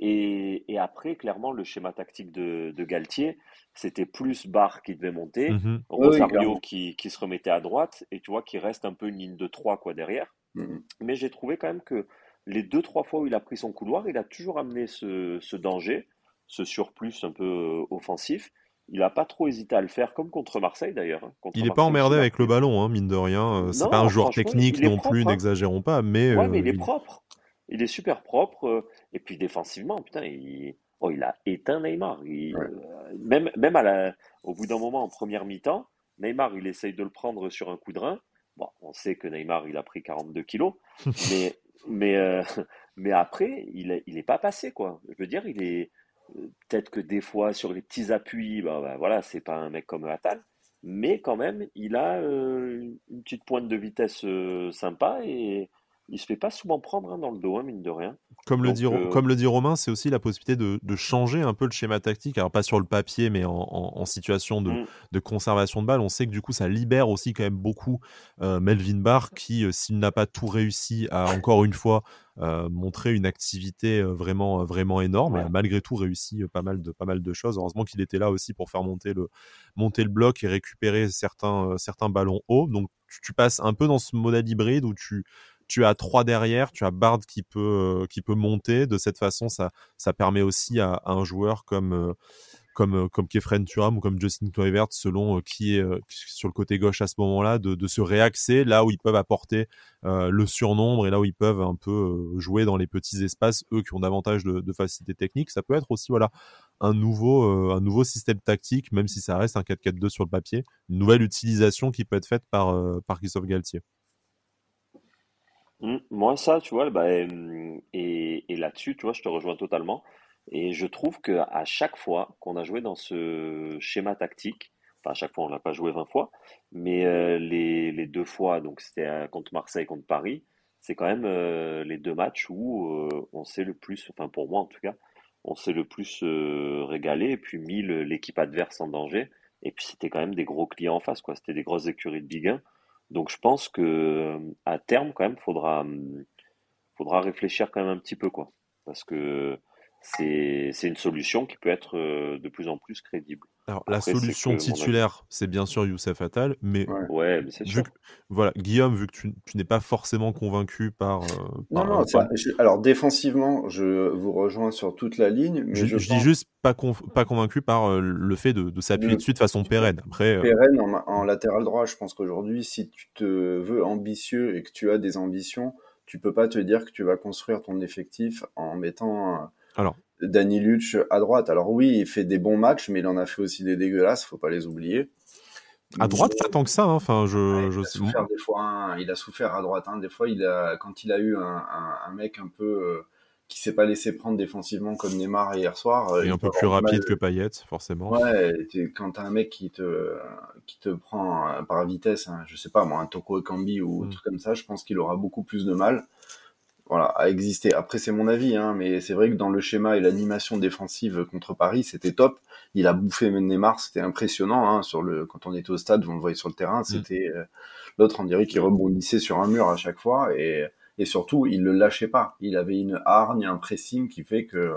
Et, et, après, clairement, le schéma tactique de, de Galtier, c'était plus Barre qui devait monter, mm-hmm. Rosario qui, qui, se remettait à droite, et tu vois qu'il reste un peu une ligne de trois quoi, derrière. Mm-hmm. Mais j'ai trouvé quand même que les deux, trois fois où il a pris son couloir, il a toujours amené ce, ce danger, ce surplus un peu euh, offensif. Il n'a pas trop hésité à le faire, comme contre Marseille d'ailleurs. Hein. il n'est pas emmerdé avec le ballon, hein, mine de rien. Euh, c'est pas un joueur technique non plus, hein. n'exagérons pas. Mais, ouais, mais il, est propre. Il est super propre. Euh, et puis défensivement, putain, il, oh, il a éteint Neymar. Euh, même même à la... au bout d'un moment, en première mi-temps, Neymar, il essaye de le prendre sur un coup de rein. Bon, on sait que Neymar, il a pris 42 kilos. mais, mais, mais après, il n'est il est pas passé, quoi. Je veux dire, il est Peut-être que des fois, sur les petits appuis, bah, voilà, c'est pas un mec comme Atal, mais quand même, il a euh, une petite pointe de vitesse euh, sympa et il se fait pas souvent prendre hein, dans le dos, hein, mine de rien. Comme le, dit, euh, comme le dit Romain, c'est aussi la possibilité de, changer un peu le schéma tactique. Alors, pas sur le papier, mais en, situation mm. de, conservation de balle. On sait que du coup, ça libère aussi quand même beaucoup Melvin Barr, qui, s'il n'a pas tout réussi, a encore une fois euh, montrer une activité euh, vraiment, euh, vraiment énorme a malgré tout réussi pas mal de, pas mal de choses. Heureusement qu'il était là aussi pour faire monter le, monter le bloc et récupérer certains, certains ballons hauts. Donc tu, passes un peu dans ce modèle hybride où tu, tu as trois derrière, tu as Bard qui peut, qui peut monter. De cette façon, ça, ça permet aussi à, un joueur comme, comme comme Kefren Turam ou comme Justin Kluivert, selon qui est sur le côté gauche à ce moment-là, de, de se réaxer là où ils peuvent apporter le surnombre et là où ils peuvent un peu jouer dans les petits espaces, eux qui ont davantage de, de facilité technique. Ça peut être aussi voilà un nouveau un nouveau système tactique, même si ça reste un 4-4-2 sur le papier, une nouvelle utilisation qui peut être faite par par Christophe Galtier. Mmh, moi, ça, tu vois, bah, et, et là-dessus, tu vois, je te rejoins totalement. Et je trouve que à chaque fois qu'on a joué dans ce schéma tactique, enfin à chaque fois on l'a pas joué 20 fois, mais euh, les, les, deux fois, donc c'était contre Marseille, contre Paris, c'est quand même euh, les deux matchs où euh, on s'est le plus, enfin pour moi en tout cas, on s'est le plus régalé et puis mis l'équipe adverse en danger. Et puis c'était quand même des gros clients en face, quoi. C'était des grosses écuries de Ligue 1. Donc je pense que à terme quand même faudra faudra réfléchir quand même un petit peu quoi, parce que c'est une solution qui peut être euh, de plus en plus crédible. Alors, la solution titulaire, c'est bien sûr Youssef Attal, mais, ouais. mais vu voilà, Guillaume, vu que tu, n'es pas forcément convaincu par. Euh, non, non, euh, alors défensivement, je vous rejoins sur toute la ligne. Mais je, dis juste pas, pas convaincu par le fait de, s'appuyer dessus de façon pérenne. Après, pérenne en, en, latéral droit, je pense qu'aujourd'hui, si tu te veux ambitieux et que tu as des ambitions, tu peux pas te dire que tu vas construire ton effectif en mettant alors, Danny Luch à droite. Alors oui, il fait des bons matchs, mais il en a fait aussi des dégueulasses, faut pas les oublier. À droite, pas tant que ça. Hein. Enfin, je, il a souffert des fois. Hein. Il a souffert à droite. Hein. Des fois, il a, quand il a eu un, un, mec un peu euh, qui s'est pas laissé prendre défensivement comme Neymar hier soir. Euh, et un peu plus rapide que Payet, forcément. Ouais. Quand t'as un mec qui te qui te prend euh, par vitesse, je sais pas moi, un Toko Ekambi ou un mm. truc comme ça, je pense qu'il aura beaucoup plus de mal voilà, à exister. Après, c'est mon avis, hein, mais c'est vrai que dans le schéma et l'animation défensive contre Paris, c'était top. Il a bouffé Neymar, c'était impressionnant. Hein, sur le, quand on était au stade, on le voyait sur le terrain, mm. c'était euh, l'autre, on dirait qu'il rebondissait sur un mur à chaque fois, et, et surtout, il le lâchait pas. Il avait une hargne, un pressing qui fait que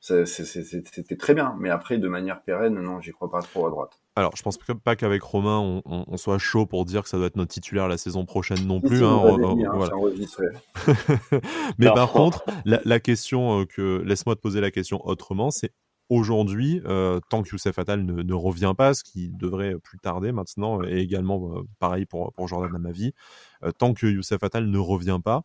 c'était très bien. Mais après, de manière pérenne, non, j'y crois pas trop à droite. Alors, je pense pas qu'avec Romain, on, soit chaud pour dire que ça doit être notre titulaire la saison prochaine non plus. Hein, Mais par contre, la, question euh, que laisse-moi te poser la question autrement, c'est aujourd'hui, euh, tant que Youssef Attal ne, revient pas, ce qui devrait plus tarder maintenant, et également euh, pareil pour, pour Jordan Amavi, tant que Youssef Attal ne revient pas,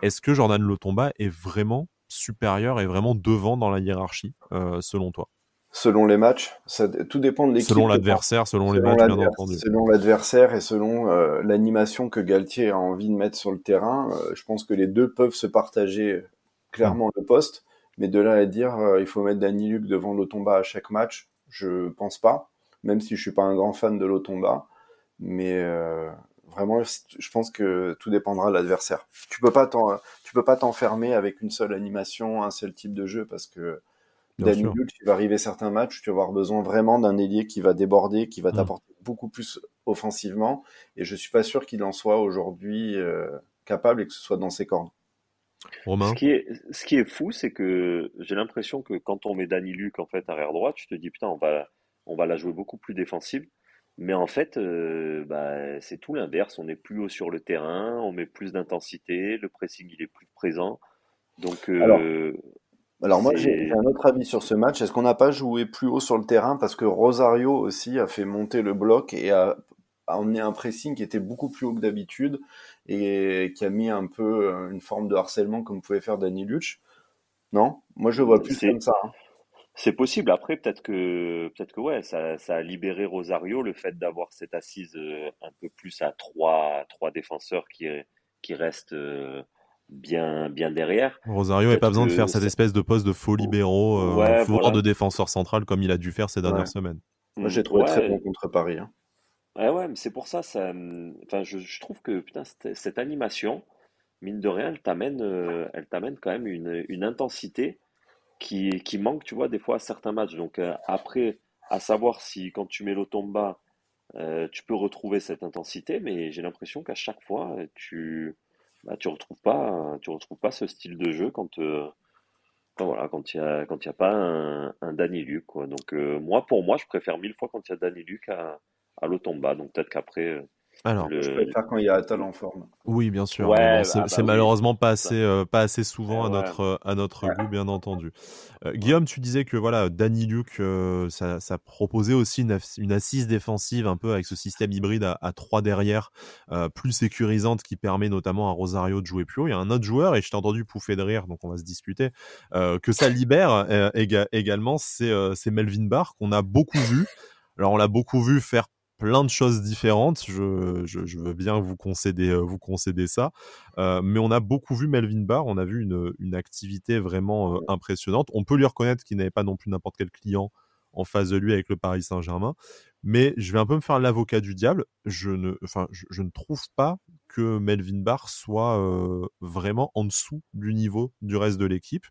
est-ce que Jordan Lotomba est vraiment supérieur et vraiment devant dans la hiérarchie, selon toi? Selon les matchs, ça, tout dépend de l'équipe. Selon l'adversaire, selon, les matchs, bien entendu. Selon l'adversaire et selon euh, l'animation que Galtier a envie de mettre sur le terrain, euh, je pense que les deux peuvent se partager clairement le poste. Mais de là à dire, euh, il faut mettre Dani Luc devant Lotomba à chaque match, je pense pas. Même si je suis pas un grand fan de Lotomba, mais vraiment, je pense que tout dépendra de l'adversaire. Tu peux pas tu peux pas t'enfermer avec une seule animation, un seul type de jeu, parce que Danny tu vas arriver certains matchs, tu vas avoir besoin vraiment d'un ailier qui va déborder, qui va mm. t'apporter beaucoup plus offensivement. Et je suis pas sûr qu'il en soit aujourd'hui euh, capable et que ce soit dans ses cordes. Romain ce qui est, ce qui est fou, c'est que j'ai l'impression que quand on met Danny Luc en fait arrière droit, tu te dis putain, on va, on va la jouer beaucoup plus défensive. Mais en fait, euh, bah, c'est tout l'inverse. On est plus haut sur le terrain, on met plus d'intensité, le pressing il est plus présent. Donc, euh, alors moi j'ai un autre avis sur ce match. Est-ce qu'on n'a pas joué plus haut sur le terrain? Parce que Rosario aussi a fait monter le bloc et a, emmené un pressing qui était beaucoup plus haut que d'habitude et qui a mis un peu euh, une forme de harcèlement comme pouvait faire Danny Luch Non? Moi je vois plus comme ça. Hein. C'est possible. Après peut-être que peut-être que ouais, ça, ça, a libéré Rosario le fait d'avoir cette assise euh, un peu plus à trois trois défenseurs qui qui restent euh, bien, bien derrière. Rosario n'a pas besoin de faire cette espèce de poste de faux libéraux, euh, de défenseur central comme il a dû faire ces dernières semaines. Moi, j'ai trouvé très bon contre Paris. Hein. Ouais, ouais, mais c'est pour ça, ça enfin, je, je, trouve que putain, cette, animation, mine de rien, elle t'amène, euh, elle t'amène quand même une, une intensité qui, qui, manque, tu vois, des fois à certains matchs. Donc euh, après, à savoir si quand tu mets l'automba, euh, tu peux retrouver cette intensité, mais j'ai l'impression qu'à chaque fois, tu, bah, tu retrouves pas, tu retrouves pas ce style de jeu quand, euh, voilà, quand il y a, quand il a pas un, un Danny Luc, quoi. Donc, euh, moi, pour moi, je préfère mille fois quand il y a Danny Luc à, à Lotomba. Donc, peut-être qu'après, euh, Alors, je préfère quand il y a Atal en forme. Oui, bien sûr. Bah, c'est bah malheureusement pas assez, euh, pas assez souvent à notre, à notre goût, bien entendu. Euh, Guillaume, tu disais que voilà, Danny Luke, euh, ça, ça, proposait aussi une, une, assise défensive un peu avec ce système hybride à, à 3 derrière, plus sécurisante qui permet notamment à Rosario de jouer plus haut. Il y a un autre joueur, et je t'ai entendu pouffer de rire, donc on va se disputer, que ça libère également, c'est Melvin Barr, qu'on a beaucoup vu. Alors on l'a beaucoup vu faire plein de choses différentes. Je, je, veux bien vous concéder, euh, vous concéder ça. Euh, mais on a beaucoup vu Melvin Barr, on a vu une, une activité vraiment euh, impressionnante. On peut lui reconnaître qu'il n'avait pas non plus n'importe quel client en face de lui avec le Paris Saint-Germain. Mais je vais un peu me faire l'avocat du diable. Je ne, enfin, je, ne trouve pas que Melvin Barr soit vraiment en dessous du niveau du reste de l'équipe.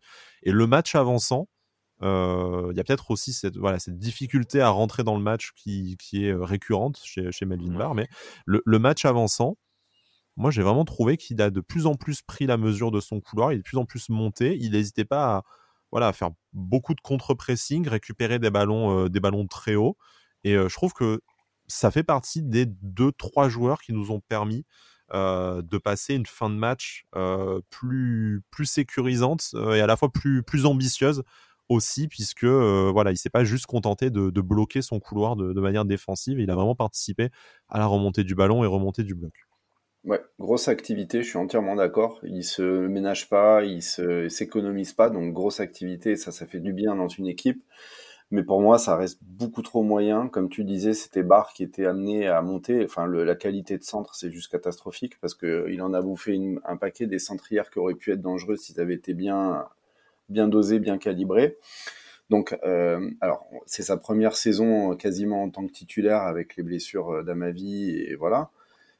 Et le match avançant, euh, il y a peut-être aussi cette, voilà, cette difficulté à rentrer dans le match qui, qui est euh, récurrente chez, chez Melvin Barr. Mais le, le match avançant, moi j'ai vraiment trouvé qu'il a de plus en plus pris la mesure de son couloir, il est de plus en plus monté, il n'hésitait pas à, voilà, à faire beaucoup de contre-pressing, récupérer des ballons, euh, des ballons très hauts. Et je trouve que ça fait partie des deux, trois joueurs qui nous ont permis euh, de passer une fin de match euh, plus, plus sécurisante et à la fois plus, plus ambitieuse aussi puisque euh, voilà, il s'est pas juste contenté de, bloquer son couloir de, manière défensive, il a vraiment participé à la remontée du ballon et remontée du bloc. Ouais, grosse activité, je suis entièrement d'accord. Il se ménage pas, il se s'économise pas, donc grosse activité, ça, ça fait du bien dans une équipe. Mais pour moi, ça reste beaucoup trop moyen. Comme tu disais, c'était Barr qui était amené à monter. Enfin, la qualité de centre, c'est juste catastrophique parce que il en a bouffé un paquet des centrières qui auraient pu être dangereux s'ils avaient été bien bien dosé, bien calibré. Donc, euh, alors, c'est sa première saison quasiment en tant que titulaire avec les blessures euh, d'Amavi et voilà.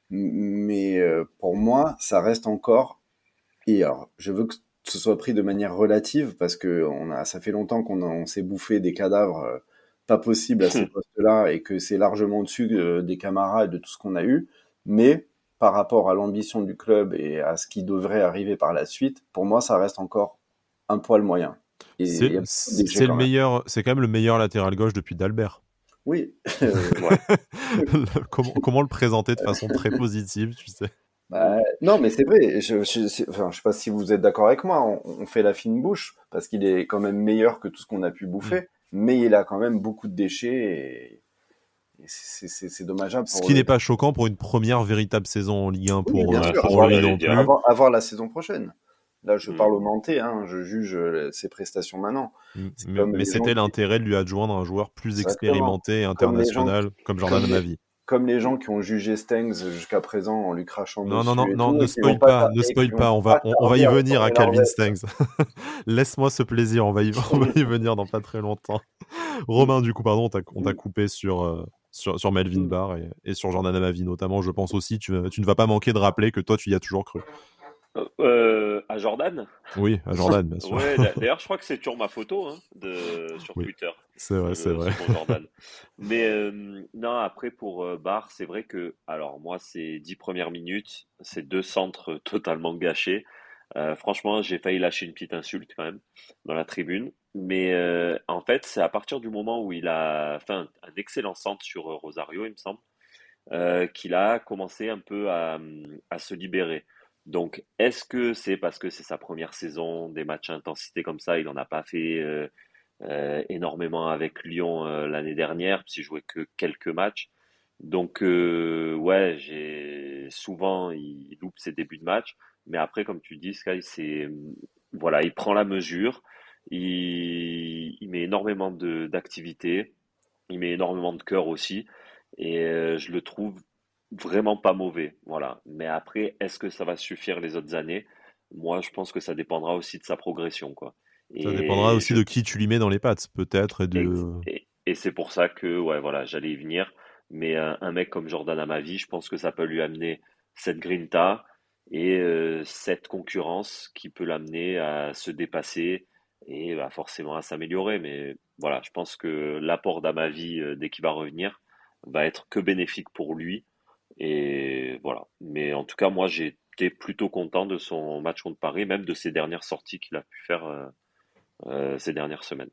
Mais euh, pour moi, ça reste encore. Et alors, je veux que ce soit pris de manière relative parce que on a, ça fait longtemps qu'on s'est bouffé des cadavres pas possibles à ces postes-là et que c'est largement au-dessus des camarades et de tout ce qu'on a eu. Mais par rapport à l'ambition du club et à ce qui devrait arriver par la suite, pour moi, ça reste encore un poil moyen. C'est le meilleur, c'est quand même le meilleur latéral gauche depuis Dalbert. Oui. comment, comment, le présenter de façon très positive, tu sais? Bah, Non, mais c'est vrai. Je ne sais pas si vous êtes d'accord avec moi. On, fait la fine bouche parce qu'il est quand même meilleur que tout ce qu'on a pu bouffer, mm. mais il a quand même beaucoup de déchets et, c'est dommageable. Ce qui n'est pas choquant pour une première véritable saison en Ligue 1 pour, euh, pour lui non plus. avoir la saison prochaine. Là, je mm. parle au Nantais, hein, je juge euh, ses prestations maintenant. Mm. Mais, c'était l'intérêt de lui adjoindre un joueur plus expérimenté et international comme, Jordan Mavi. Comme les gens qui ont jugé Stengs jusqu'à présent en lui crachant non, Non, non, non, ne spoil pas, ne spoil pas, on va, on, va y venir à Calvin Stengs. Laisse-moi ce plaisir, on va, y, venir dans pas très longtemps. Romain, du coup, pardon, on t'a coupé sur, euh, sur, sur, Melvin Barr et, sur Jordan Amavi notamment, je pense aussi. Tu, tu ne vas pas manquer de rappeler que toi, tu y as toujours cru. Euh, à Jordan Oui, à Jordan, bien sûr. D'ailleurs, je crois que c'est toujours ma photo hein, de, sur Twitter. C'est vrai, c'est vrai. Mais euh, non, après, pour euh, Bar, c'est vrai que, alors moi, ces dix premières minutes, c'est deux centres totalement gâchés. franchement, j'ai failli lâcher une petite insulte quand même dans la tribune. Mais en fait, c'est à partir du moment où il a fait un, excellent centre sur Rosario, il me semble, qu'il a commencé un peu à, à se libérer. Donc, est-ce que c'est parce que c'est sa première saison, des matchs à intensité comme ça, il n'en a pas fait euh, euh, énormément avec Lyon euh, l'année dernière, s'il jouait que quelques matchs. Donc, ouais, j'ai souvent il loupe ses débuts de match, mais après, comme tu dis, Sky, c'est voilà, il prend la mesure, il, il met énormément d'activité, il met énormément de cœur aussi, et je le trouve vraiment pas mauvais. Voilà. Mais après, est-ce que ça va suffire les autres années? Moi, je pense que ça dépendra aussi de sa progression. Quoi. ça dépendra aussi de qui tu lui mets dans les pattes, peut-être. Et, de... et, c'est pour ça que ouais, voilà, j'allais y venir. Mais un, mec comme Jordan à ma vie, je pense que ça peut lui amener cette grinta et euh, cette concurrence qui peut l'amener à se dépasser et bah, forcément à s'améliorer. Mais voilà, je pense que l'apport d'Amavi, euh, dès qu'il va revenir, va être que bénéfique pour lui et voilà. Mais en tout cas, moi, j'ai été plutôt content de son match contre Paris, même de ses dernières sorties qu'il a pu faire euh, euh, ces dernières semaines.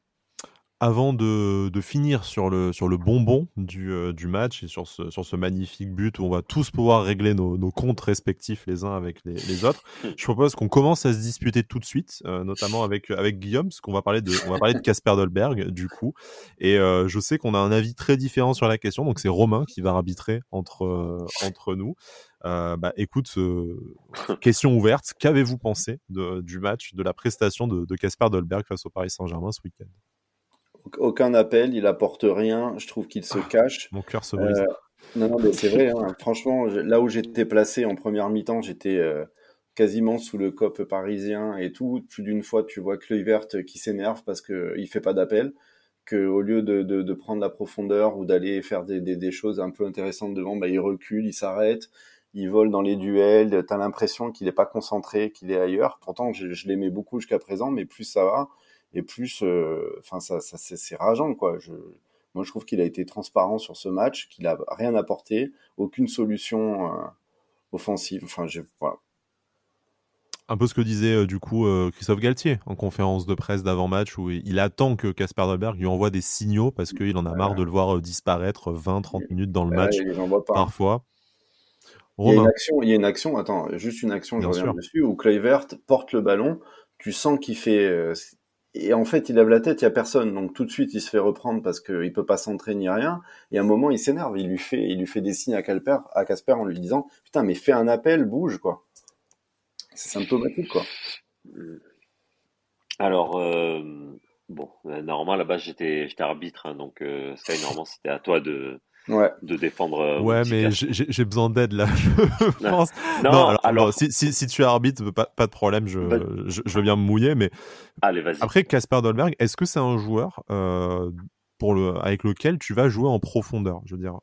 Avant de, de, finir sur le, sur le bonbon du, euh, du match et sur ce, sur ce magnifique but où on va tous pouvoir régler nos, nos comptes respectifs les uns avec les, les autres, je propose qu'on commence à se disputer tout de suite, euh, notamment avec, avec Guillaume, parce qu'on va parler de, on va parler de Casper Dolberg, du coup. Et euh, je sais qu'on a un avis très différent sur la question, donc c'est Romain qui va arbitrer entre, entre nous. bah écoute, question ouverte, qu'avez-vous pensé de, du match, de la prestation de Casper Dolberg face au Paris Saint-Germain ce week-end? Aucun appel, il apporte rien. Je trouve qu'il se ah, cache. Mon cœur se brise. Euh, non, non, mais c'est vrai. Hein. Franchement, là où j'étais placé en première mi-temps, j'étais euh, quasiment sous le cop parisien et tout. Plus d'une fois, tu vois Kluivert qui s'énerve parce qu'il il fait pas d'appel. Que au lieu de, de, prendre la profondeur ou d'aller faire des, des, choses un peu intéressantes devant, bah, il recule, il s'arrête, il vole dans les duels. T'as l'impression qu'il est pas concentré, qu'il est ailleurs. Pourtant, je, je l'aimais beaucoup jusqu'à présent, mais plus ça va et plus, euh, enfin, ça, ça c'est rageant, quoi. Je, moi, je trouve qu'il a été transparent sur ce match, qu'il a rien apporté, aucune solution euh, offensive. Enfin, je, voilà. Un peu ce que disait euh, du coup Christophe Galtier en conférence de presse d'avant-match où il attend que Casper Dolberg lui envoie des signaux parce qu'il en a marre de le voir disparaître 20-30 minutes dans le match parfois. Il y, a une action, il y a une action, attends, juste une action, je reviens dessus, où Kluivert porte le ballon, tu sens qu'il fait, et en fait, il lève la tête, il y a personne, donc tout de suite, il se fait reprendre parce qu'il peut pas s'entraîner ni rien. Et à un moment, il s'énerve, il lui fait, il lui fait des signes à Casper, à Casper en lui disant, putain, mais fais un appel, bouge, quoi. C'est symptomatique, quoi. Alors, euh, bon, euh, normalement, là-bas, j'étais, j'étais arbitre, hein, donc euh, normalement, c'était à toi de, ouais. de défendre. Euh, ouais, mais j'ai besoin d'aide là. je pense. Non, alors, si, si, si, tu es arbitre, pas, pas de problème, je, je, je, veux bien me mouiller. Mais Allez, vas-y. après, Casper Dolberg, est-ce que c'est un joueur euh, pour le, avec lequel tu vas jouer en profondeur Je veux dire,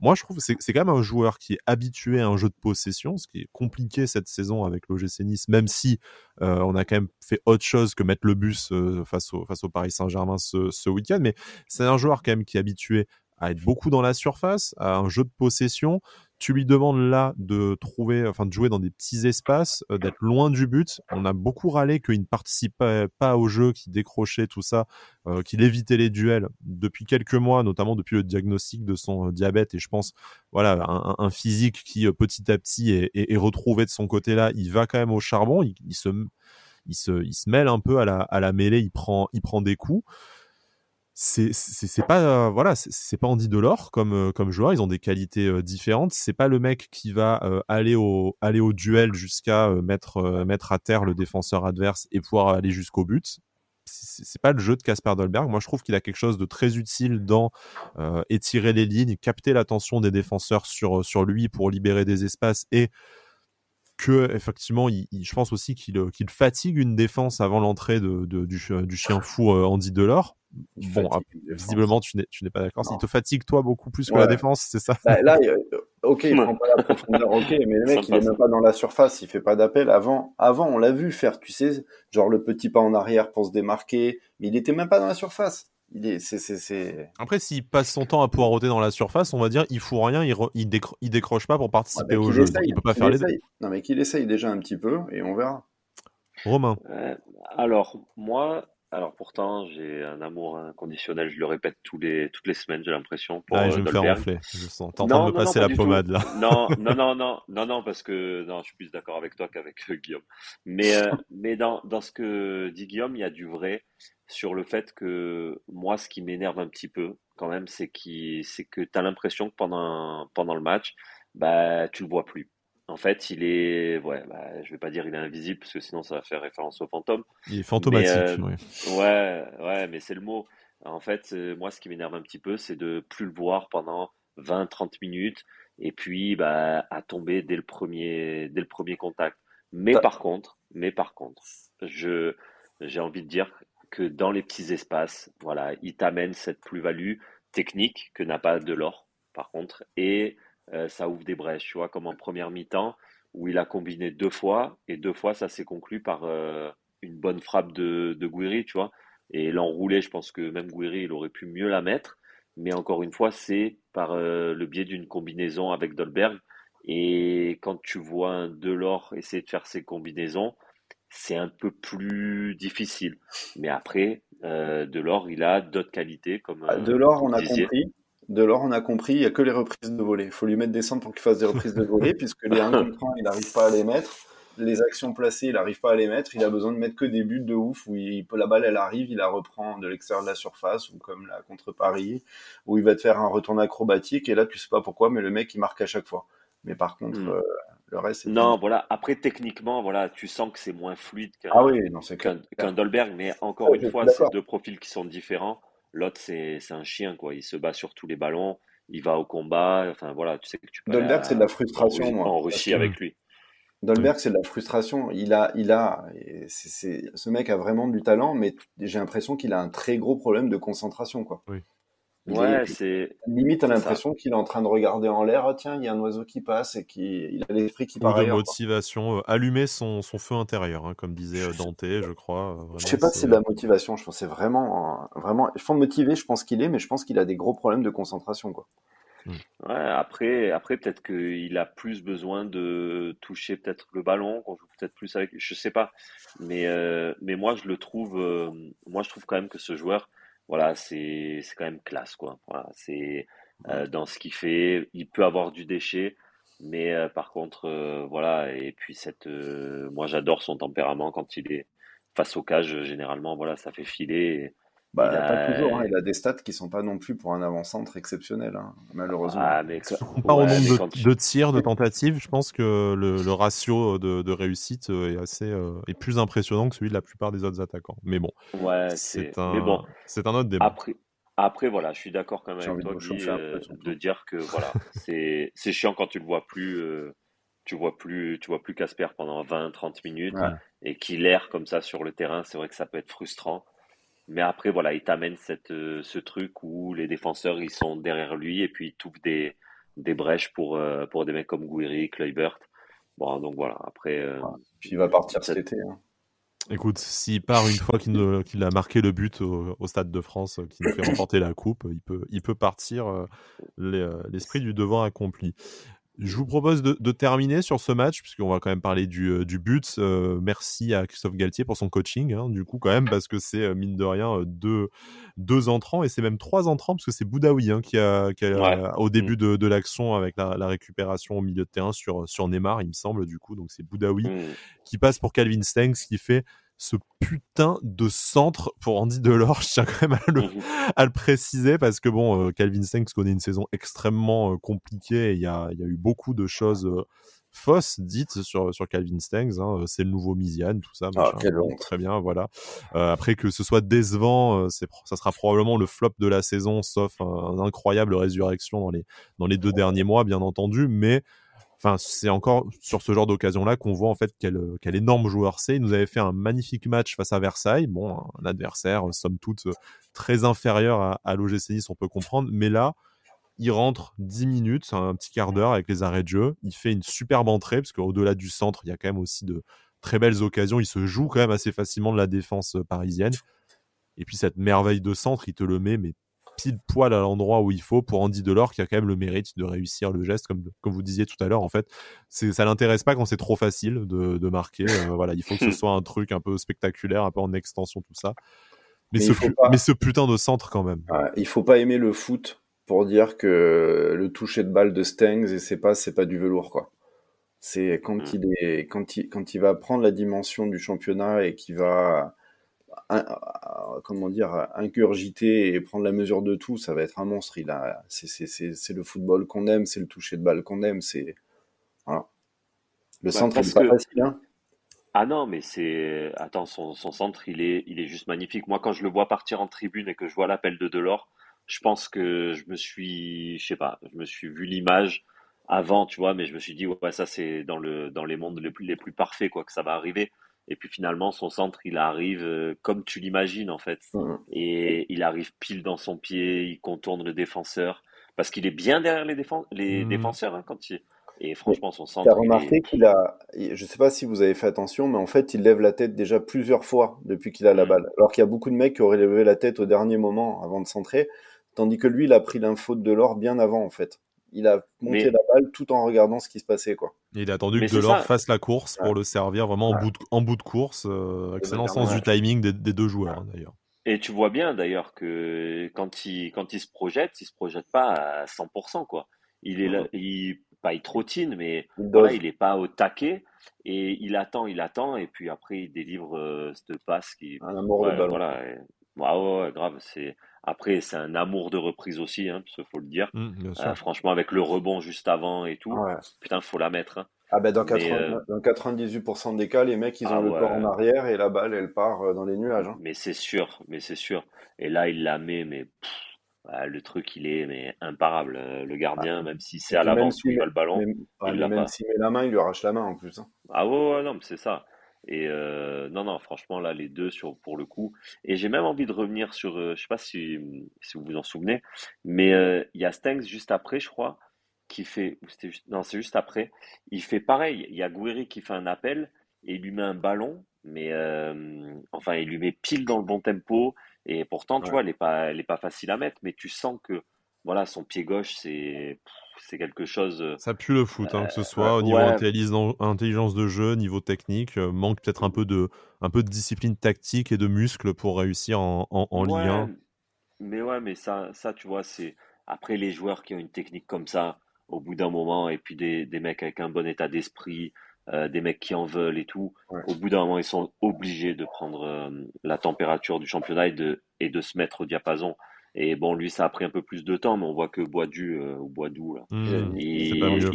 moi, je trouve que c'est quand même un joueur qui est habitué à un jeu de possession, ce qui est compliqué cette saison avec l'OGC Nice, même si euh, on a quand même fait autre chose que mettre le bus euh, face, au, face au Paris Saint-Germain ce, ce week-end. Mais c'est un joueur quand même qui est habitué à être beaucoup dans la surface, à un jeu de possession. Tu lui demandes là de trouver, enfin de jouer dans des petits espaces, euh, d'être loin du but. On a beaucoup râlé qu'il ne participait pas au jeu, qu'il décrochait tout ça, euh, qu'il évitait les duels depuis quelques mois, notamment depuis le diagnostic de son euh, diabète. Et je pense, voilà, un, physique qui petit à petit est, retrouvé de son côté là. Il va quand même au charbon. Il, se, il se, il se mêle un peu à la, à la mêlée. Il prend, il prend des coups c'est pas euh, voilà c'est pas Andy Delors comme euh, comme joueur ils ont des qualités euh, différentes. C'est pas le mec qui va aller au duel jusqu'à mettre à terre le défenseur adverse et pouvoir aller jusqu'au but. C'est pas le jeu de Casper Dolberg. Moi je trouve qu'il a quelque chose de très utile dans étirer les lignes capter l'attention des défenseurs sur lui pour libérer des espaces et que effectivement, je pense aussi qu'il fatigue une défense avant l'entrée du, du, chien fou Andy Delors bon, visiblement, tu n'es pas d'accord. Il te fatigue, toi, beaucoup plus que la défense, c'est ça? Bah, Là, euh, ok, il prend pas la profondeur, ok, mais le mec, il est même pas dans la surface, il fait pas d'appel. Avant, avant, on l'a vu faire, tu sais, genre le petit pas en arrière pour se démarquer, mais il était même pas dans la surface. Il est, c'est, c'est, Après, s'il passe son temps à pouvoir roter dans la surface, on va dire, il fout rien, il, il, décroche pas pour participer au jeu. il peut pas faire les deux. Non, mais qu'il essaye déjà un petit peu et on verra. Romain. Euh, alors, moi, alors pourtant, j'ai un amour inconditionnel, je le répète tous les, toutes les semaines, j'ai l'impression. Pour, ah, je vais me faire enfler, je sens. T'es en train de me passer la pommade là. Non, non, non, non, non, non, parce que non, je suis plus d'accord avec toi qu'avec euh, Guillaume. Mais, euh, mais dans, dans ce que dit Guillaume, il y a du vrai sur le fait que moi, ce qui m'énerve un petit peu quand même, c'est que tu as l'impression que pendant, pendant le match, bah, tu le vois plus. En fait, il est, ouais, bah, je vais pas dire il est invisible parce que sinon ça va faire référence au fantôme. Il est fantomatique. Euh, oui. Ouais, ouais, mais c'est le mot. En fait, euh, moi, ce qui m'énerve un petit peu, c'est de plus le voir pendant 20-30 minutes et puis bah, à tomber dès le premier, dès le premier contact. Mais par contre, mais par contre, je, j'ai envie de dire que dans les petits espaces, voilà, il t'amène cette plus-value technique que n'a pas de l'or, par contre, et euh, ça ouvre des brèches, tu vois, comme en première mi-temps, où il a combiné deux fois, et deux fois, ça s'est conclu par euh, une bonne frappe de, de Guiri, tu vois. Et l'enroulé, je pense que même Guiri, il aurait pu mieux la mettre. Mais encore une fois, c'est par euh, le biais d'une combinaison avec Dolberg. Et quand tu vois un Delors essayer de faire ses combinaisons, c'est un peu plus difficile. Mais après, Delors, il a d'autres qualités comme. Delors, on a compris. Delors, on a compris, il n'y a que les reprises de volée. Il faut lui mettre des centres pour qu'il fasse des reprises de volée, puisque les 1 contre 1, il n'arrive pas à les mettre. Les actions placées, il n'arrive pas à les mettre. Il a besoin de mettre que des buts de ouf où il, la balle, elle arrive, il la reprend de l'extérieur de la surface, ou comme la contre Paris, où il va te faire un retour acrobatique, et là, tu sais pas pourquoi, mais le mec, il marque à chaque fois. Mais par contre, hmm. euh, le reste, c'est. Non, voilà. Après, techniquement, voilà, tu sens que c'est moins fluide qu'un ah oui, Dolberg, mais encore une fois, c'est deux profils qui sont différents. L'autre, c'est un chien, quoi. Il se bat sur tous les ballons, il va au combat. Enfin, voilà, tu sais que tu peux. Dolberg, c'est de la frustration, moi. En Russie avec lui. Dolberg, c'est de la frustration. Il a, il a, c'est, ce mec a vraiment du talent, mais j'ai l'impression qu'il a un très gros problème de concentration, quoi. Oui. Ouais, c'est. Limite, t'as l'impression qu'il est en train de regarder en l'air. Ah, tiens, il y a un oiseau qui passe et qui, il a l'esprit qui part. de motivation, euh, allumer son, son, feu intérieur, hein, comme disait euh, Dante, je crois. Euh, je sais pas si c'est de la motivation. Je pense c'est vraiment, vraiment. Je pense motivé, je pense qu'il est, mais je pense qu'il a des gros problèmes de concentration, quoi. Hmm. Ouais, après, après peut-être qu'il a plus besoin de toucher peut-être le ballon, qu'on joue peut-être plus avec. Je sais pas, mais mais moi je le trouve, moi je trouve quand même que ce joueur voilà, c'est c'est quand même classe quoi. Voilà, c'est euh, dans ce qu'il fait, il peut avoir du déchet, mais euh, par contre euh, voilà et puis cette moi j'adore son tempérament quand il est face au cage généralement voilà, ça fait filer bah, il a... pas toujours, hein. il a des stats qui sont pas non plus pour un avant-centre exceptionnel, hein, malheureusement. Ah, mais... Pas au nombre de, tirs, de tentatives, je pense que le, ratio de, réussite est assez est plus impressionnant que celui de la plupart des autres attaquants. Mais bon, ouais, c'est un, bon, c'est un autre débat. Après, après voilà, je suis d'accord quand même avec toi de, euh, de dire que voilà, c'est c'est chiant quand tu le vois plus. Euh, tu vois plus tu vois plus Casper pendant 20 30 minutes et qu'il erre comme ça sur le terrain, c'est vrai que ça peut être frustrant. Mais après, voilà, il t'amène cette, euh, ce truc où les défenseurs, ils sont derrière lui et puis il trouve des, des brèches pour, euh, pour des mecs comme Guiri, Kluivert. Bon, donc voilà, après. Euh, puis il va partir cet été. Hein. Écoute, s'il part une fois qu'il a marqué le but au, Stade de France, qui nous fait remporter la coupe, il peut, il peut partir l'esprit du devoir accompli. Je vous propose de, terminer sur ce match, puisqu'on va quand même parler du, euh, du but. Euh, merci à Christophe Galtier pour son coaching, hein, du coup, quand même, parce que c'est, euh, mine de rien, deux, deux entrants, et c'est même trois entrants, parce que c'est Boudaoui hein, qui a, au début mm. de, l'action, avec la, récupération au milieu de terrain sur, sur Neymar, il me semble, du coup. Donc c'est Boudaoui mm. qui passe pour Calvin Stengs, qui fait ce putain de centre pour Andy Delors. Je tiens quand même à le, à le préciser parce que bon, euh, Calvin Stengs connaît une saison extrêmement euh, compliquée et il y a, y a, eu beaucoup de choses euh, fausses dites sur, sur Calvin Stengs. Hein. C'est le nouveau Misiane, tout ça. Ah, très bien, voilà. après que ce soit décevant, c'est, ça sera probablement le flop de la saison, sauf un, incroyable résurrection dans les, dans les deux derniers mois, bien entendu. Mais Enfin, c'est encore sur ce genre d'occasion-là qu'on voit en fait quel, quel énorme joueur c'est. Il nous avait fait un magnifique match face à Versailles. Bon, un adversaire, somme toute, très inférieur à, à l'OGC Nice, on peut comprendre. Mais là, il rentre 10 minutes, un petit quart d'heure avec les arrêts de jeu. Il fait une superbe entrée, parce qu'au-delà du centre, il y a quand même aussi de très belles occasions. Il se joue quand même assez facilement de la défense parisienne. Et puis cette merveille de centre, il te le met, mais pile poil à l'endroit où il faut pour Andy Delors qui a quand même le mérite de réussir le geste comme comme vous disiez tout à l'heure en fait. Ça l'intéresse pas quand c'est trop facile de, de marquer. Euh, voilà il faut que ce soit un truc un peu spectaculaire un peu en extension tout ça. Mais, ce, mais ce putain de centre quand même. Il faut pas aimer le foot pour dire que le toucher de balle de Stengs et c'est pas c'est pas du velours quoi. C'est quand mm. il est quand il quand il va prendre la dimension du championnat et qu'il va comment dire, ingurgiter et prendre la mesure de tout, ça va être un monstre. Il a, c'est le football qu'on aime, c'est le toucher de balle qu'on aime, c'est voilà. Le bah, centre, c'est pas facile. Hein. ah non, mais c'est attends, son, son, centre, il est, il est juste magnifique. Moi, quand je le vois partir en tribune et que je vois l'appel de Delors, je pense que je me suis, je sais pas, je me suis vu l'image avant, tu vois, mais je me suis dit ouais, ça c'est dans le dans les mondes les plus les plus parfaits quoi que ça va arriver. Et puis finalement, son centre, il arrive euh, comme tu l'imagines en fait. Et il arrive pile dans son pied, il contourne le défenseur. Parce qu'il est bien derrière les, les mmh. défenseurs hein, quand il... Et franchement, son centre. Tu as remarqué qu'il a. Je ne sais pas si vous avez fait attention, mais en fait, il lève la tête déjà plusieurs fois depuis qu'il a la mmh. balle. Alors qu'il y a beaucoup de mecs qui auraient levé la tête au dernier moment avant de centrer. Tandis que lui, il a pris l'info de l'or bien avant, en fait. Il a monté la balle tout en regardant ce qui se passait. Quoi. il a attendu que Delors fasse la course pour le servir vraiment en, bout de, en bout de course. excellent sens du timing des, deux joueurs, hein, d'ailleurs. Et tu vois bien d'ailleurs que quand il, quand il se projette, il se projette pas à 100%. Quoi. Il est là, il, pas il trottine, mais il, voilà, il est pas au taquet et il attend, il attend, et puis après il délivre euh, cette passe qui. Un amour de ballon. Voilà, ah ouais, grave. C'est après c'est un amour de reprise aussi, hein, faut le dire. Mmh, euh, franchement, avec le rebond juste avant et tout, ouais. putain, faut la mettre. Hein. Ah ben dans, euh, dans 98% des cas, les mecs, ils ont ah le corps en arrière et la balle, elle part euh, dans les nuages. Hein. Mais c'est sûr, mais c'est sûr. Et là, il la met, mais bah, le truc, il est mais imparable. Euh, le gardien, ah. même si c'est à l'avance où il a le ballon, il même s'il met la main, il lui arrache la main en plus. Hein. Ah ouais, non, mais c'est ça. Et non, non, franchement, là, les deux sur, pour le coup. Et j'ai même envie de revenir sur, je sais pas si, si vous vous en souvenez, mais il y a Stengs juste après, je crois, qui fait, non, c'est juste après, il fait pareil. Il y a Gouiri qui fait un appel et il lui met un ballon, mais euh, enfin, il lui met pile dans le bon tempo. Et pourtant, tu vois, elle n'est pas, elle est pas facile à mettre, mais tu sens que voilà, son pied gauche, c'est c'est quelque chose. Euh, Ça pue le foot, hein, que ce soit au niveau intelligence de jeu, niveau technique, euh, manque peut-être un peu de un peu de discipline tactique et de muscles pour réussir en, en, en Ligue 1. Mais ouais, mais ça, ça, tu vois, c'est après les joueurs qui ont une technique comme ça au bout d'un moment, et puis des, des mecs avec un bon état d'esprit, euh, des mecs qui en veulent et tout, au bout d'un moment, ils sont obligés de prendre euh, la température du championnat et de, et de se mettre au diapason. Et bon, lui, ça a pris un peu plus de temps, mais on voit que Boisdu euh, ou là, mmh. il, a du,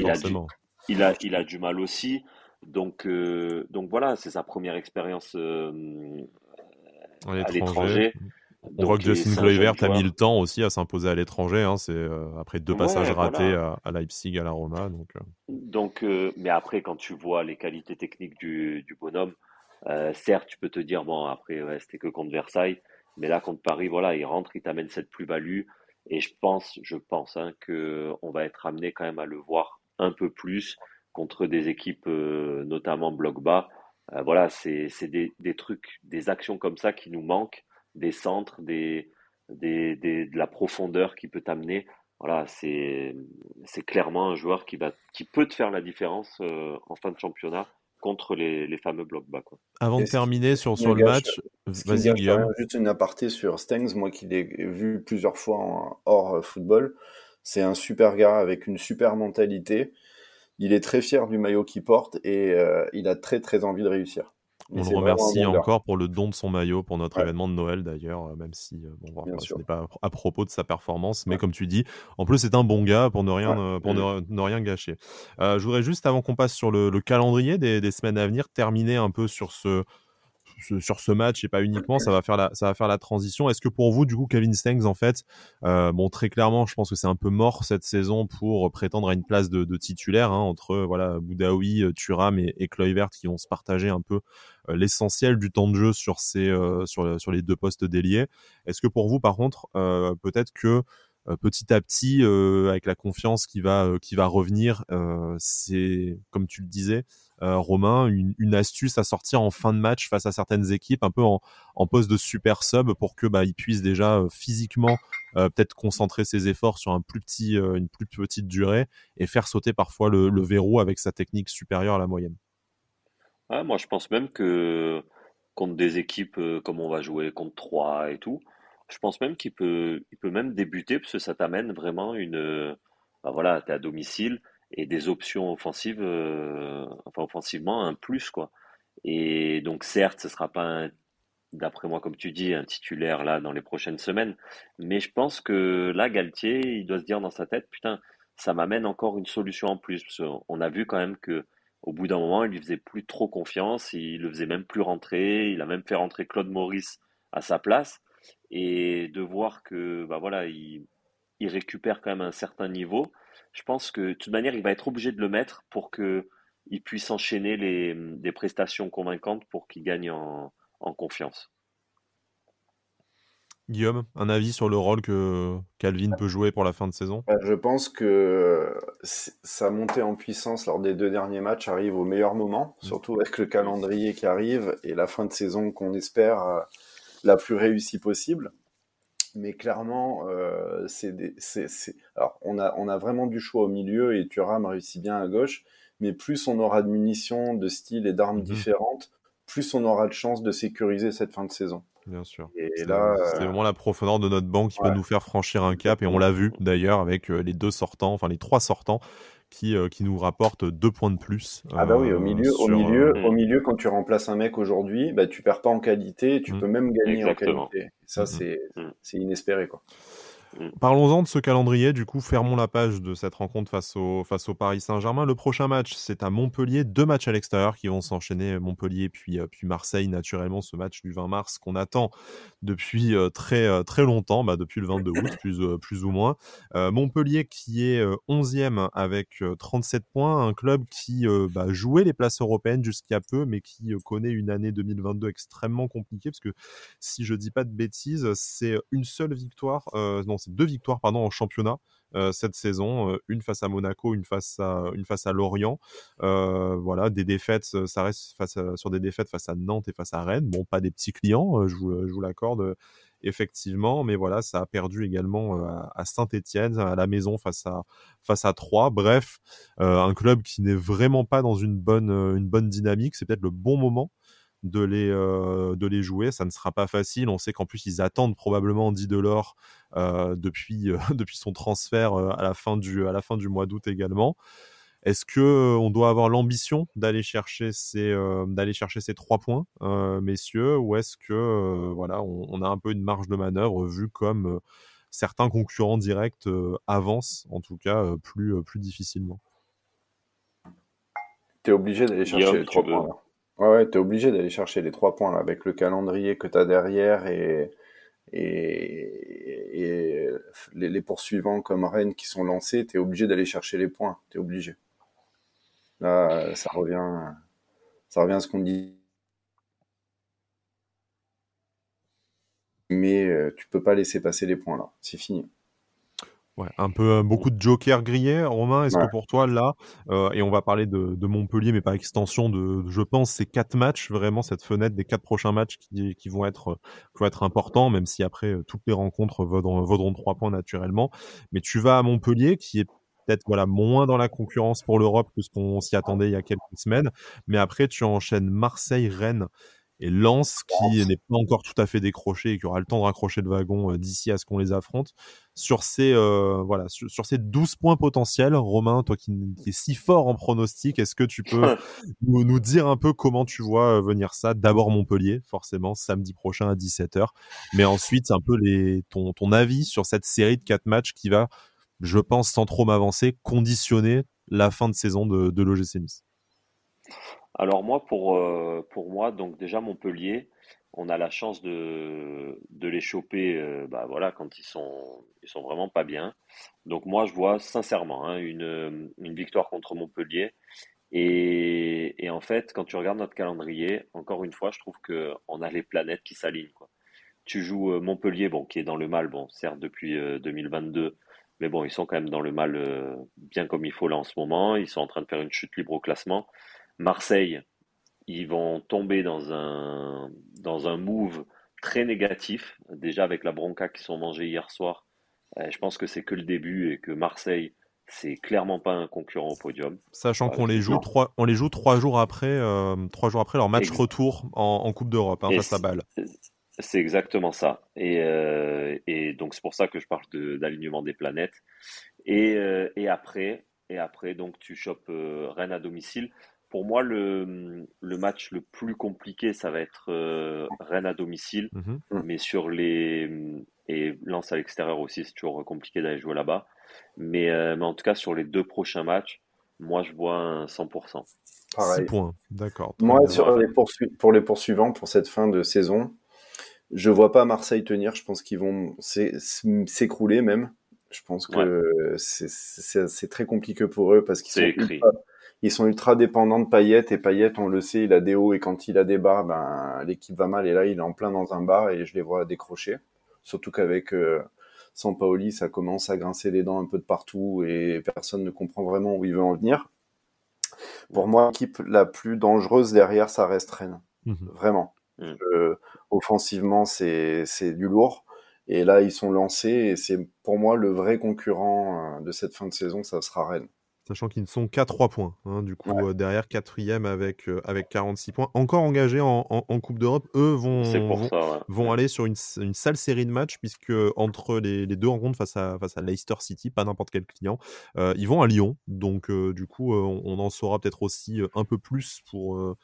il, a, il a du mal aussi. Donc, euh, donc voilà, c'est sa première expérience à l'étranger. On voit que Justin Kluivert a mis le temps aussi à s'imposer à l'étranger. Hein, c'est euh, après deux passages ratés à, Leipzig, à la Roma. Donc, euh. donc euh, mais après, quand tu vois les qualités techniques du, bonhomme, certes, tu peux te dire bon, après, c'était que contre Versailles, mais là contre Paris, voilà, il rentre, il t'amène cette plus-value. Et je pense, je pense hein, que on va être amené quand même à le voir un peu plus contre des équipes, notamment bloc bas. voilà, c'est des, des trucs, des actions comme ça qui nous manquent des centres, des, des, de la profondeur qui peut t'amener. Voilà, c'est clairement un joueur qui, va, qui peut te faire la différence euh, en fin de championnat contre les, les fameux blocs bas. Quoi. Avant de terminer sur, sur le match, vas-y Guillaume. Juste une aparté sur Stengs, moi qui l'ai vu plusieurs fois hors euh, football. C'est un super gars avec une super mentalité. Il est très fier du maillot qu'il porte et euh, il a très très envie de réussir. On le remercie encore pour le don de son maillot pour notre événement de Noël d'ailleurs, euh, même si euh, bon, ce n'est pas à propos de sa performance, mais comme tu dis, en plus c'est un bon gars pour ne rien, euh, pour mm. ne, rien gâcher. je voudrais juste, avant qu'on passe sur le, calendrier des, des, semaines à venir, terminer un peu sur ce, sur ce match et pas uniquement, ça va faire la, ça va faire la transition. Est-ce que pour vous, du coup, Kevin Stengs, en fait, euh, bon, très clairement, je pense que c'est un peu mort cette saison pour prétendre à une place de, de titulaire hein, entre voilà Boudaoui, euh, Thuram et, et Kluivert qui vont se partager un peu euh, l'essentiel du temps de jeu sur ces, euh, sur, sur les deux postes déliés. Est-ce que pour vous, par contre, peut-être que petit à petit, avec la confiance qui va qui va revenir, c'est comme tu le disais, Romain, une, astuce à sortir en fin de match face à certaines équipes, un peu en, poste de super sub pour que bah, il puisse déjà euh, physiquement euh, peut-être concentrer ses efforts sur un plus petit, une plus petite durée et faire sauter parfois le, verrou avec sa technique supérieure à la moyenne. moi, je pense même que contre des équipes comme on va jouer contre 3 et tout, je pense même qu'il peut, il peut même débuter parce que ça t'amène vraiment une. Bah voilà, tu es à domicile, et des options offensives, euh, enfin offensivement, un plus quoi. Et donc certes, ce sera pas d'après moi comme tu dis un titulaire là dans les prochaines semaines, mais je pense que là Galtier, il doit se dire dans sa tête, putain, ça m'amène encore une solution en plus. On a vu quand même que au bout d'un moment, il lui faisait plus trop confiance, il le faisait même plus rentrer, il a même fait rentrer Claude Maurice à sa place, et de voir que bah voilà, il, il récupère quand même un certain niveau je pense que de toute manière, il va être obligé de le mettre pour qu'il puisse enchaîner les, des prestations convaincantes pour qu'il gagne en, confiance. Guillaume, un avis sur le rôle que Calvin peut jouer pour la fin de saison? Bah, Je pense que sa montée en puissance lors des deux derniers matchs arrive au meilleur moment, mm. surtout avec le calendrier qui arrive et la fin de saison qu'on espère euh, la plus réussie possible. Mais clairement, euh, c'est alors on a, on a vraiment du choix au milieu et Thuram réussit bien à gauche. Mais plus on aura de munitions, de styles et d'armes mmh différentes, plus on aura de chances de sécuriser cette fin de saison. Bien sûr. Et là, c'est vraiment la profondeur de notre banque qui peut nous faire franchir un cap. Et on l'a vu d'ailleurs avec les deux sortants, enfin les trois sortants qui, euh, qui nous rapporte deux points de plus. ah bah oui, au euh, milieu, au, milieu, euh, au milieu, quand tu remplaces un mec aujourd'hui, bah, tu perds pas en qualité, tu mmh. peux même gagner en qualité. ça, mmh. c'est inespéré. quoi. Mm. Parlons-en de ce calendrier. Du coup, fermons la page de cette rencontre face au, face au Paris Saint-Germain. Le prochain match, c'est à Montpellier. Deux matchs à l'extérieur qui vont s'enchaîner. Montpellier puis, euh, puis Marseille, naturellement, ce match du 20 mars qu'on attend depuis euh, très, euh, très longtemps, bah, depuis le 22 août, plus, plus ou moins. Montpellier qui est 11e avec 37 points. Un club qui bah, jouait les places européennes jusqu'à peu, mais qui connaît une année 2022 extrêmement compliquée. Parce que si je dis pas de bêtises, c'est une seule victoire. non, c'est deux victoires pardon, en championnat euh, cette saison, euh, une face à Monaco, une face à, une face à Lorient. Euh, voilà, des défaites, ça reste face sur des défaites face à Nantes et face à Rennes. Bon, pas des petits clients, je vous, je vous l'accorde effectivement, mais voilà, ça a perdu également à Saint-Étienne, à la maison face à face à Troyes. Bref, un club qui n'est vraiment pas dans une bonne une bonne dynamique. C'est peut-être le bon moment de les, euh, de les jouer. Ça ne sera pas facile. On sait qu'en plus, ils attendent probablement Andy Delors euh, depuis, euh, depuis son transfert à, la fin du, à la fin du mois d'août également. Est-ce que on doit avoir l'ambition d'aller chercher ces d'aller chercher ces trois points, messieurs, ou est-ce que voilà, on, a un peu une marge de manœuvre vu comme certains concurrents directs avancent, en tout cas plus plus difficilement? Tu es obligé d'aller chercher les trois points. Ouais, ouais tu es obligé d'aller chercher les trois points là, avec le calendrier que tu as derrière et, les, poursuivants comme Rennes qui sont lancés, tu es obligé d'aller chercher les points. Tu es obligé. Là, ça revient, ça revient à ce qu'on dit. Mais euh, tu peux pas laisser passer les points là. C'est fini. Ouais, un peu euh, beaucoup de jokers grillés. Romain, est-ce que pour toi, là, euh, et on va parler de, de, Montpellier, mais par extension de, je pense, ces quatre matchs, vraiment cette fenêtre des quatre prochains matchs qui, qui vont être, qui vont être importants, même si après euh, toutes les rencontres vaudront, vaudront trois points naturellement. Mais tu vas à Montpellier, qui est peut-être voilà moins dans la concurrence pour l'Europe que ce qu'on s'y attendait il y a quelques semaines. Mais après, tu enchaînes Marseille, Rennes et Lens qui n'est pas encore tout à fait décroché et qui aura le temps de raccrocher le wagon d'ici à ce qu'on les affronte. Sur ces euh, voilà sur, ces 12 points potentiels Romain toi qui, qui es si fort en pronostic est-ce que tu peux nous, nous, dire un peu comment tu vois euh, venir ça? D'abord Montpellier forcément samedi prochain à 17h mais ensuite un peu les ton ton avis sur cette série de quatre matchs qui va je pense sans trop m'avancer conditionner la fin de saison de, de l'OGC Nice alors moi pour euh, pour moi donc déjà Montpellier on a la chance de, de les choper euh, bah voilà, quand ils sont, ils sont vraiment pas bien. Donc moi, je vois sincèrement hein, une, une victoire contre Montpellier. Et, et, en fait, quand tu regardes notre calendrier, encore une fois, je trouve qu'on a les planètes qui s'alignent. Tu joues euh, Montpellier, bon, qui est dans le mal, bon, certes depuis 2022, euh, mais bon, ils sont quand même dans le mal bien comme il faut là en ce moment. Ils sont en train de faire une chute libre au classement. Marseille, ils vont tomber dans un, dans un move très négatif, déjà avec la bronca qu'ils sont mangés hier soir. Euh, je pense que c'est que le début et que Marseille, c'est clairement pas un concurrent au podium. Sachant qu'on les joue trois, on les joue trois jours après, euh, trois jours après leur match retour en, Coupe d'Europe hein, face à Bâle. C'est exactement ça. Et, euh, et donc c'est pour ça que je parle d'alignement des planètes. Et, et, après, et après, donc tu chopes Rennes à domicile. Pour moi, le, le, match le plus compliqué, ça va être euh, Rennes à domicile. Mhm. Mais sur les. Et Lens à l'extérieur aussi, c'est toujours compliqué d'aller jouer là-bas. Mais, euh, mais, en tout cas, sur les deux prochains matchs, moi, je vois un 100%. Pareil. points, d'accord. Moi, sur les pour les poursuivants, pour cette fin de saison, je vois pas Marseille tenir. Je pense qu'ils vont s'écrouler même. Je pense que c'est très compliqué pour eux parce qu'ils sont écrit ils sont ultra dépendants de Payet et Payet, on le sait, il a des hauts et quand il a des bas, ben l'équipe va mal et là il est en plein dans un bar et je les vois décrocher. Surtout qu'avec euh, Sampaoli, ça commence à grincer les dents un peu de partout et personne ne comprend vraiment où il veut en venir. Pour moi, l'équipe la plus dangereuse derrière, ça reste Rennes. Mhm. Vraiment. Mhm. Euh, offensivement, c'est du lourd. Et là, ils sont lancés et c'est pour moi le vrai concurrent de cette fin de saison, ça sera Rennes sachant qu'ils ne sont qu'à 3 points. Hein, du coup, euh, derrière, quatrième avec, euh, avec 46 points. Encore engagés en, Coupe d'Europe, eux vont, vont, aller sur une, sale série de matchs, puisque entre les, deux rencontres face à, face à Leicester City, pas n'importe quel client, euh, ils vont à Lyon. Donc, du coup, on, en saura peut-être aussi un peu plus pour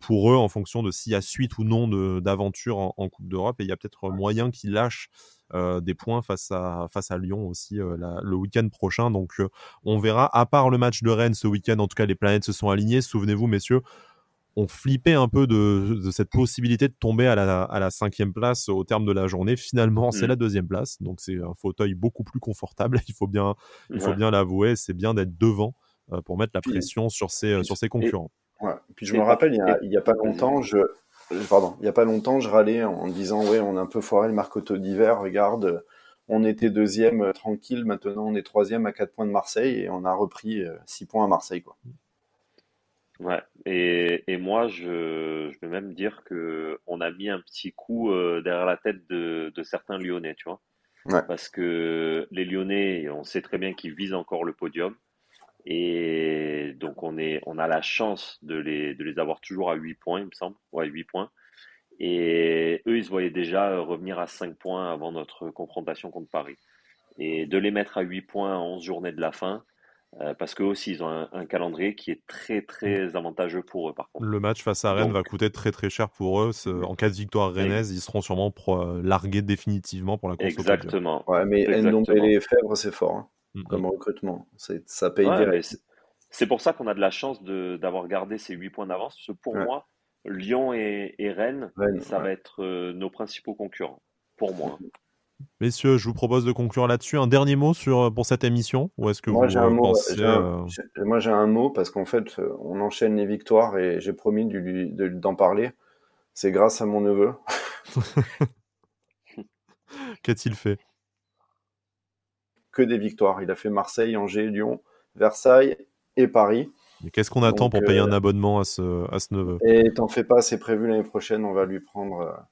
pour eux en fonction de s'il y a suite ou non d'aventure en, en, Coupe d'Europe. Et il y a peut-être moyen qu'ils lâchent des points face à face à Lyon aussi euh, le week-end prochain. Donc euh, on verra. À part le match de Rennes ce week-end, en tout cas les planètes se sont alignées. Souvenez-vous, messieurs, on flippait un peu de, cette possibilité de tomber à la, à la, cinquième place au terme de la journée. Finalement, c'est mm. la deuxième place, donc c'est un fauteuil beaucoup plus confortable. Il faut bien, il faut bien l'avouer. C'est bien d'être devant pour mettre la pression sur ses, sur ses concurrents. ouais. Puis je me rappelle, il n'y a, a, pas longtemps, je, pardon, il n'y a pas longtemps, je râlais en disant, ouais, on a un peu foiré le marcoto d'hiver, regarde, on était deuxième euh, tranquille, maintenant on est troisième à 4 points de Marseille et on a repris 6 euh, points à Marseille, quoi. Ouais, et, et moi, je, je vais même dire que on a mis un petit coup euh, derrière la tête de, de certains Lyonnais, tu vois. Ouais. Parce que les Lyonnais, on sait très bien qu'ils visent encore le podium. Et donc, on, est, on a la chance de les, de les avoir toujours à 8 points, il me semble. Ouais, 8 points. Et eux, ils se voyaient déjà revenir à 5 points avant notre confrontation contre Paris. Et de les mettre à 8 points à 11 journées de la fin, euh, parce qu'eux aussi, ils ont un, calendrier qui est très, très avantageux pour eux, par contre. Le match face à Rennes va coûter très, très cher pour eux. En cas de victoire rennaise, ils seront sûrement euh, largués définitivement pour la course Exactement. Ouais, mais Exactement. et Fèvre, c'est fort. Hein. Mm, comme mm. recrutement. Ça paye C'est pour ça qu'on a de la chance d'avoir gardé ces 8 points d'avance. Parce que pour moi, Lyon et, Rennes, ça va être euh, nos principaux concurrents. Pour moi. Messieurs, je vous propose de conclure là-dessus. Un dernier mot sur, euh, pour cette émission Ou est-ce que moi, j'ai un mot, euh, Moi, j'ai un mot parce qu'en fait, on enchaîne les victoires et j'ai promis d'en parler. C'est grâce à mon neveu. Qu'a-t-il fait? Que des victoires. Il a fait Marseille, Angers, Lyon, Versailles et Paris. Qu'est-ce qu'on attend pour payer un euh, abonnement à ce, à ce neveu? Et t'en fais pas, c'est prévu l'année prochaine, on va lui prendre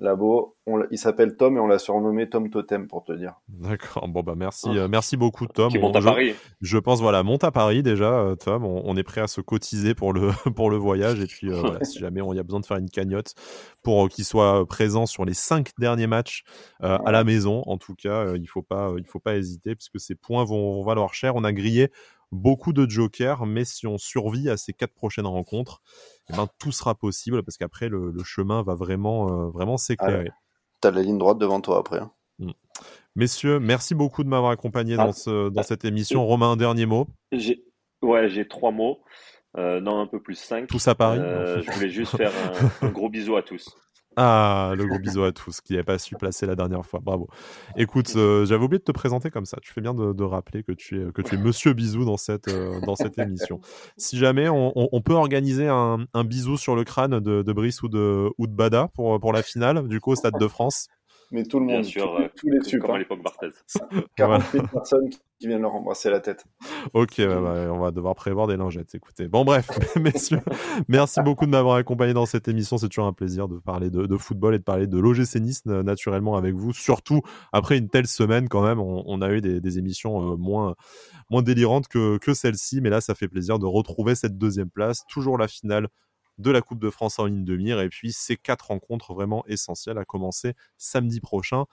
Labo. il s'appelle Tom et on l'a surnommé Tom Totem pour te dire. D'accord. Bon bah merci, ah. euh, merci beaucoup Tom. Qui monte à je, Paris. Je pense voilà, monte à Paris déjà euh, Tom. On, est prêt à se cotiser pour le pour le voyage et puis euh, voilà, si jamais on y a besoin de faire une cagnotte pour qu'il soit présent sur les cinq derniers matchs à la maison. En tout cas, il faut pas il faut pas hésiter puisque ces points vont, vont valoir cher. On a grillé beaucoup de jokers, mais si on survit à ces quatre prochaines rencontres, eh ben, tout sera possible parce qu'après le, chemin va vraiment, euh, vraiment s'éclairer. T'as la ligne droite devant toi après. Hein. Mm. Messieurs, merci beaucoup de m'avoir accompagné dans, ah. ce, dans cette émission. Romain, un dernier mot? Ouais, j'ai trois mots. Euh, non, un peu plus cinq. Tous à Paris? Euh, je voulais juste faire un gros bisou à tous. Ah, le gros bisou à tous qui n'avaient pas su placer la dernière fois. Bravo. Écoute, euh, j'avais oublié de te présenter comme ça. Tu fais bien de, rappeler que tu es, que tu es Monsieur Bisou dans cette, euh, dans cette émission. Si jamais on, peut organiser un, bisou sur le crâne de, Brice ou de, ou de Bada pour, pour la finale, du coup, au Stade de France mais tout le monde, sûr, tous, les supporters. Comme à l'époque Barthez. 40 000 personnes qui viennent leur embrasser la tête. Ok, on va devoir prévoir des lingettes, écoutez. Bon, bref, messieurs, merci beaucoup de m'avoir accompagné dans cette émission. C'est toujours un plaisir de parler de, football et de parler de l'OGC Nice naturellement avec vous. Surtout après une telle semaine, quand même, on, a eu des, émissions euh, moins, moins délirantes que, que celle-ci, mais là, ça fait plaisir de retrouver cette deuxième place. Toujours la finale de la Coupe de France en ligne de mire. Et puis ces quatre rencontres vraiment essentielles à commencer samedi prochain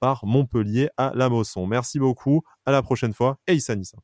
par Montpellier à la Mosson. Merci beaucoup, à la prochaine fois et Issa Nissa.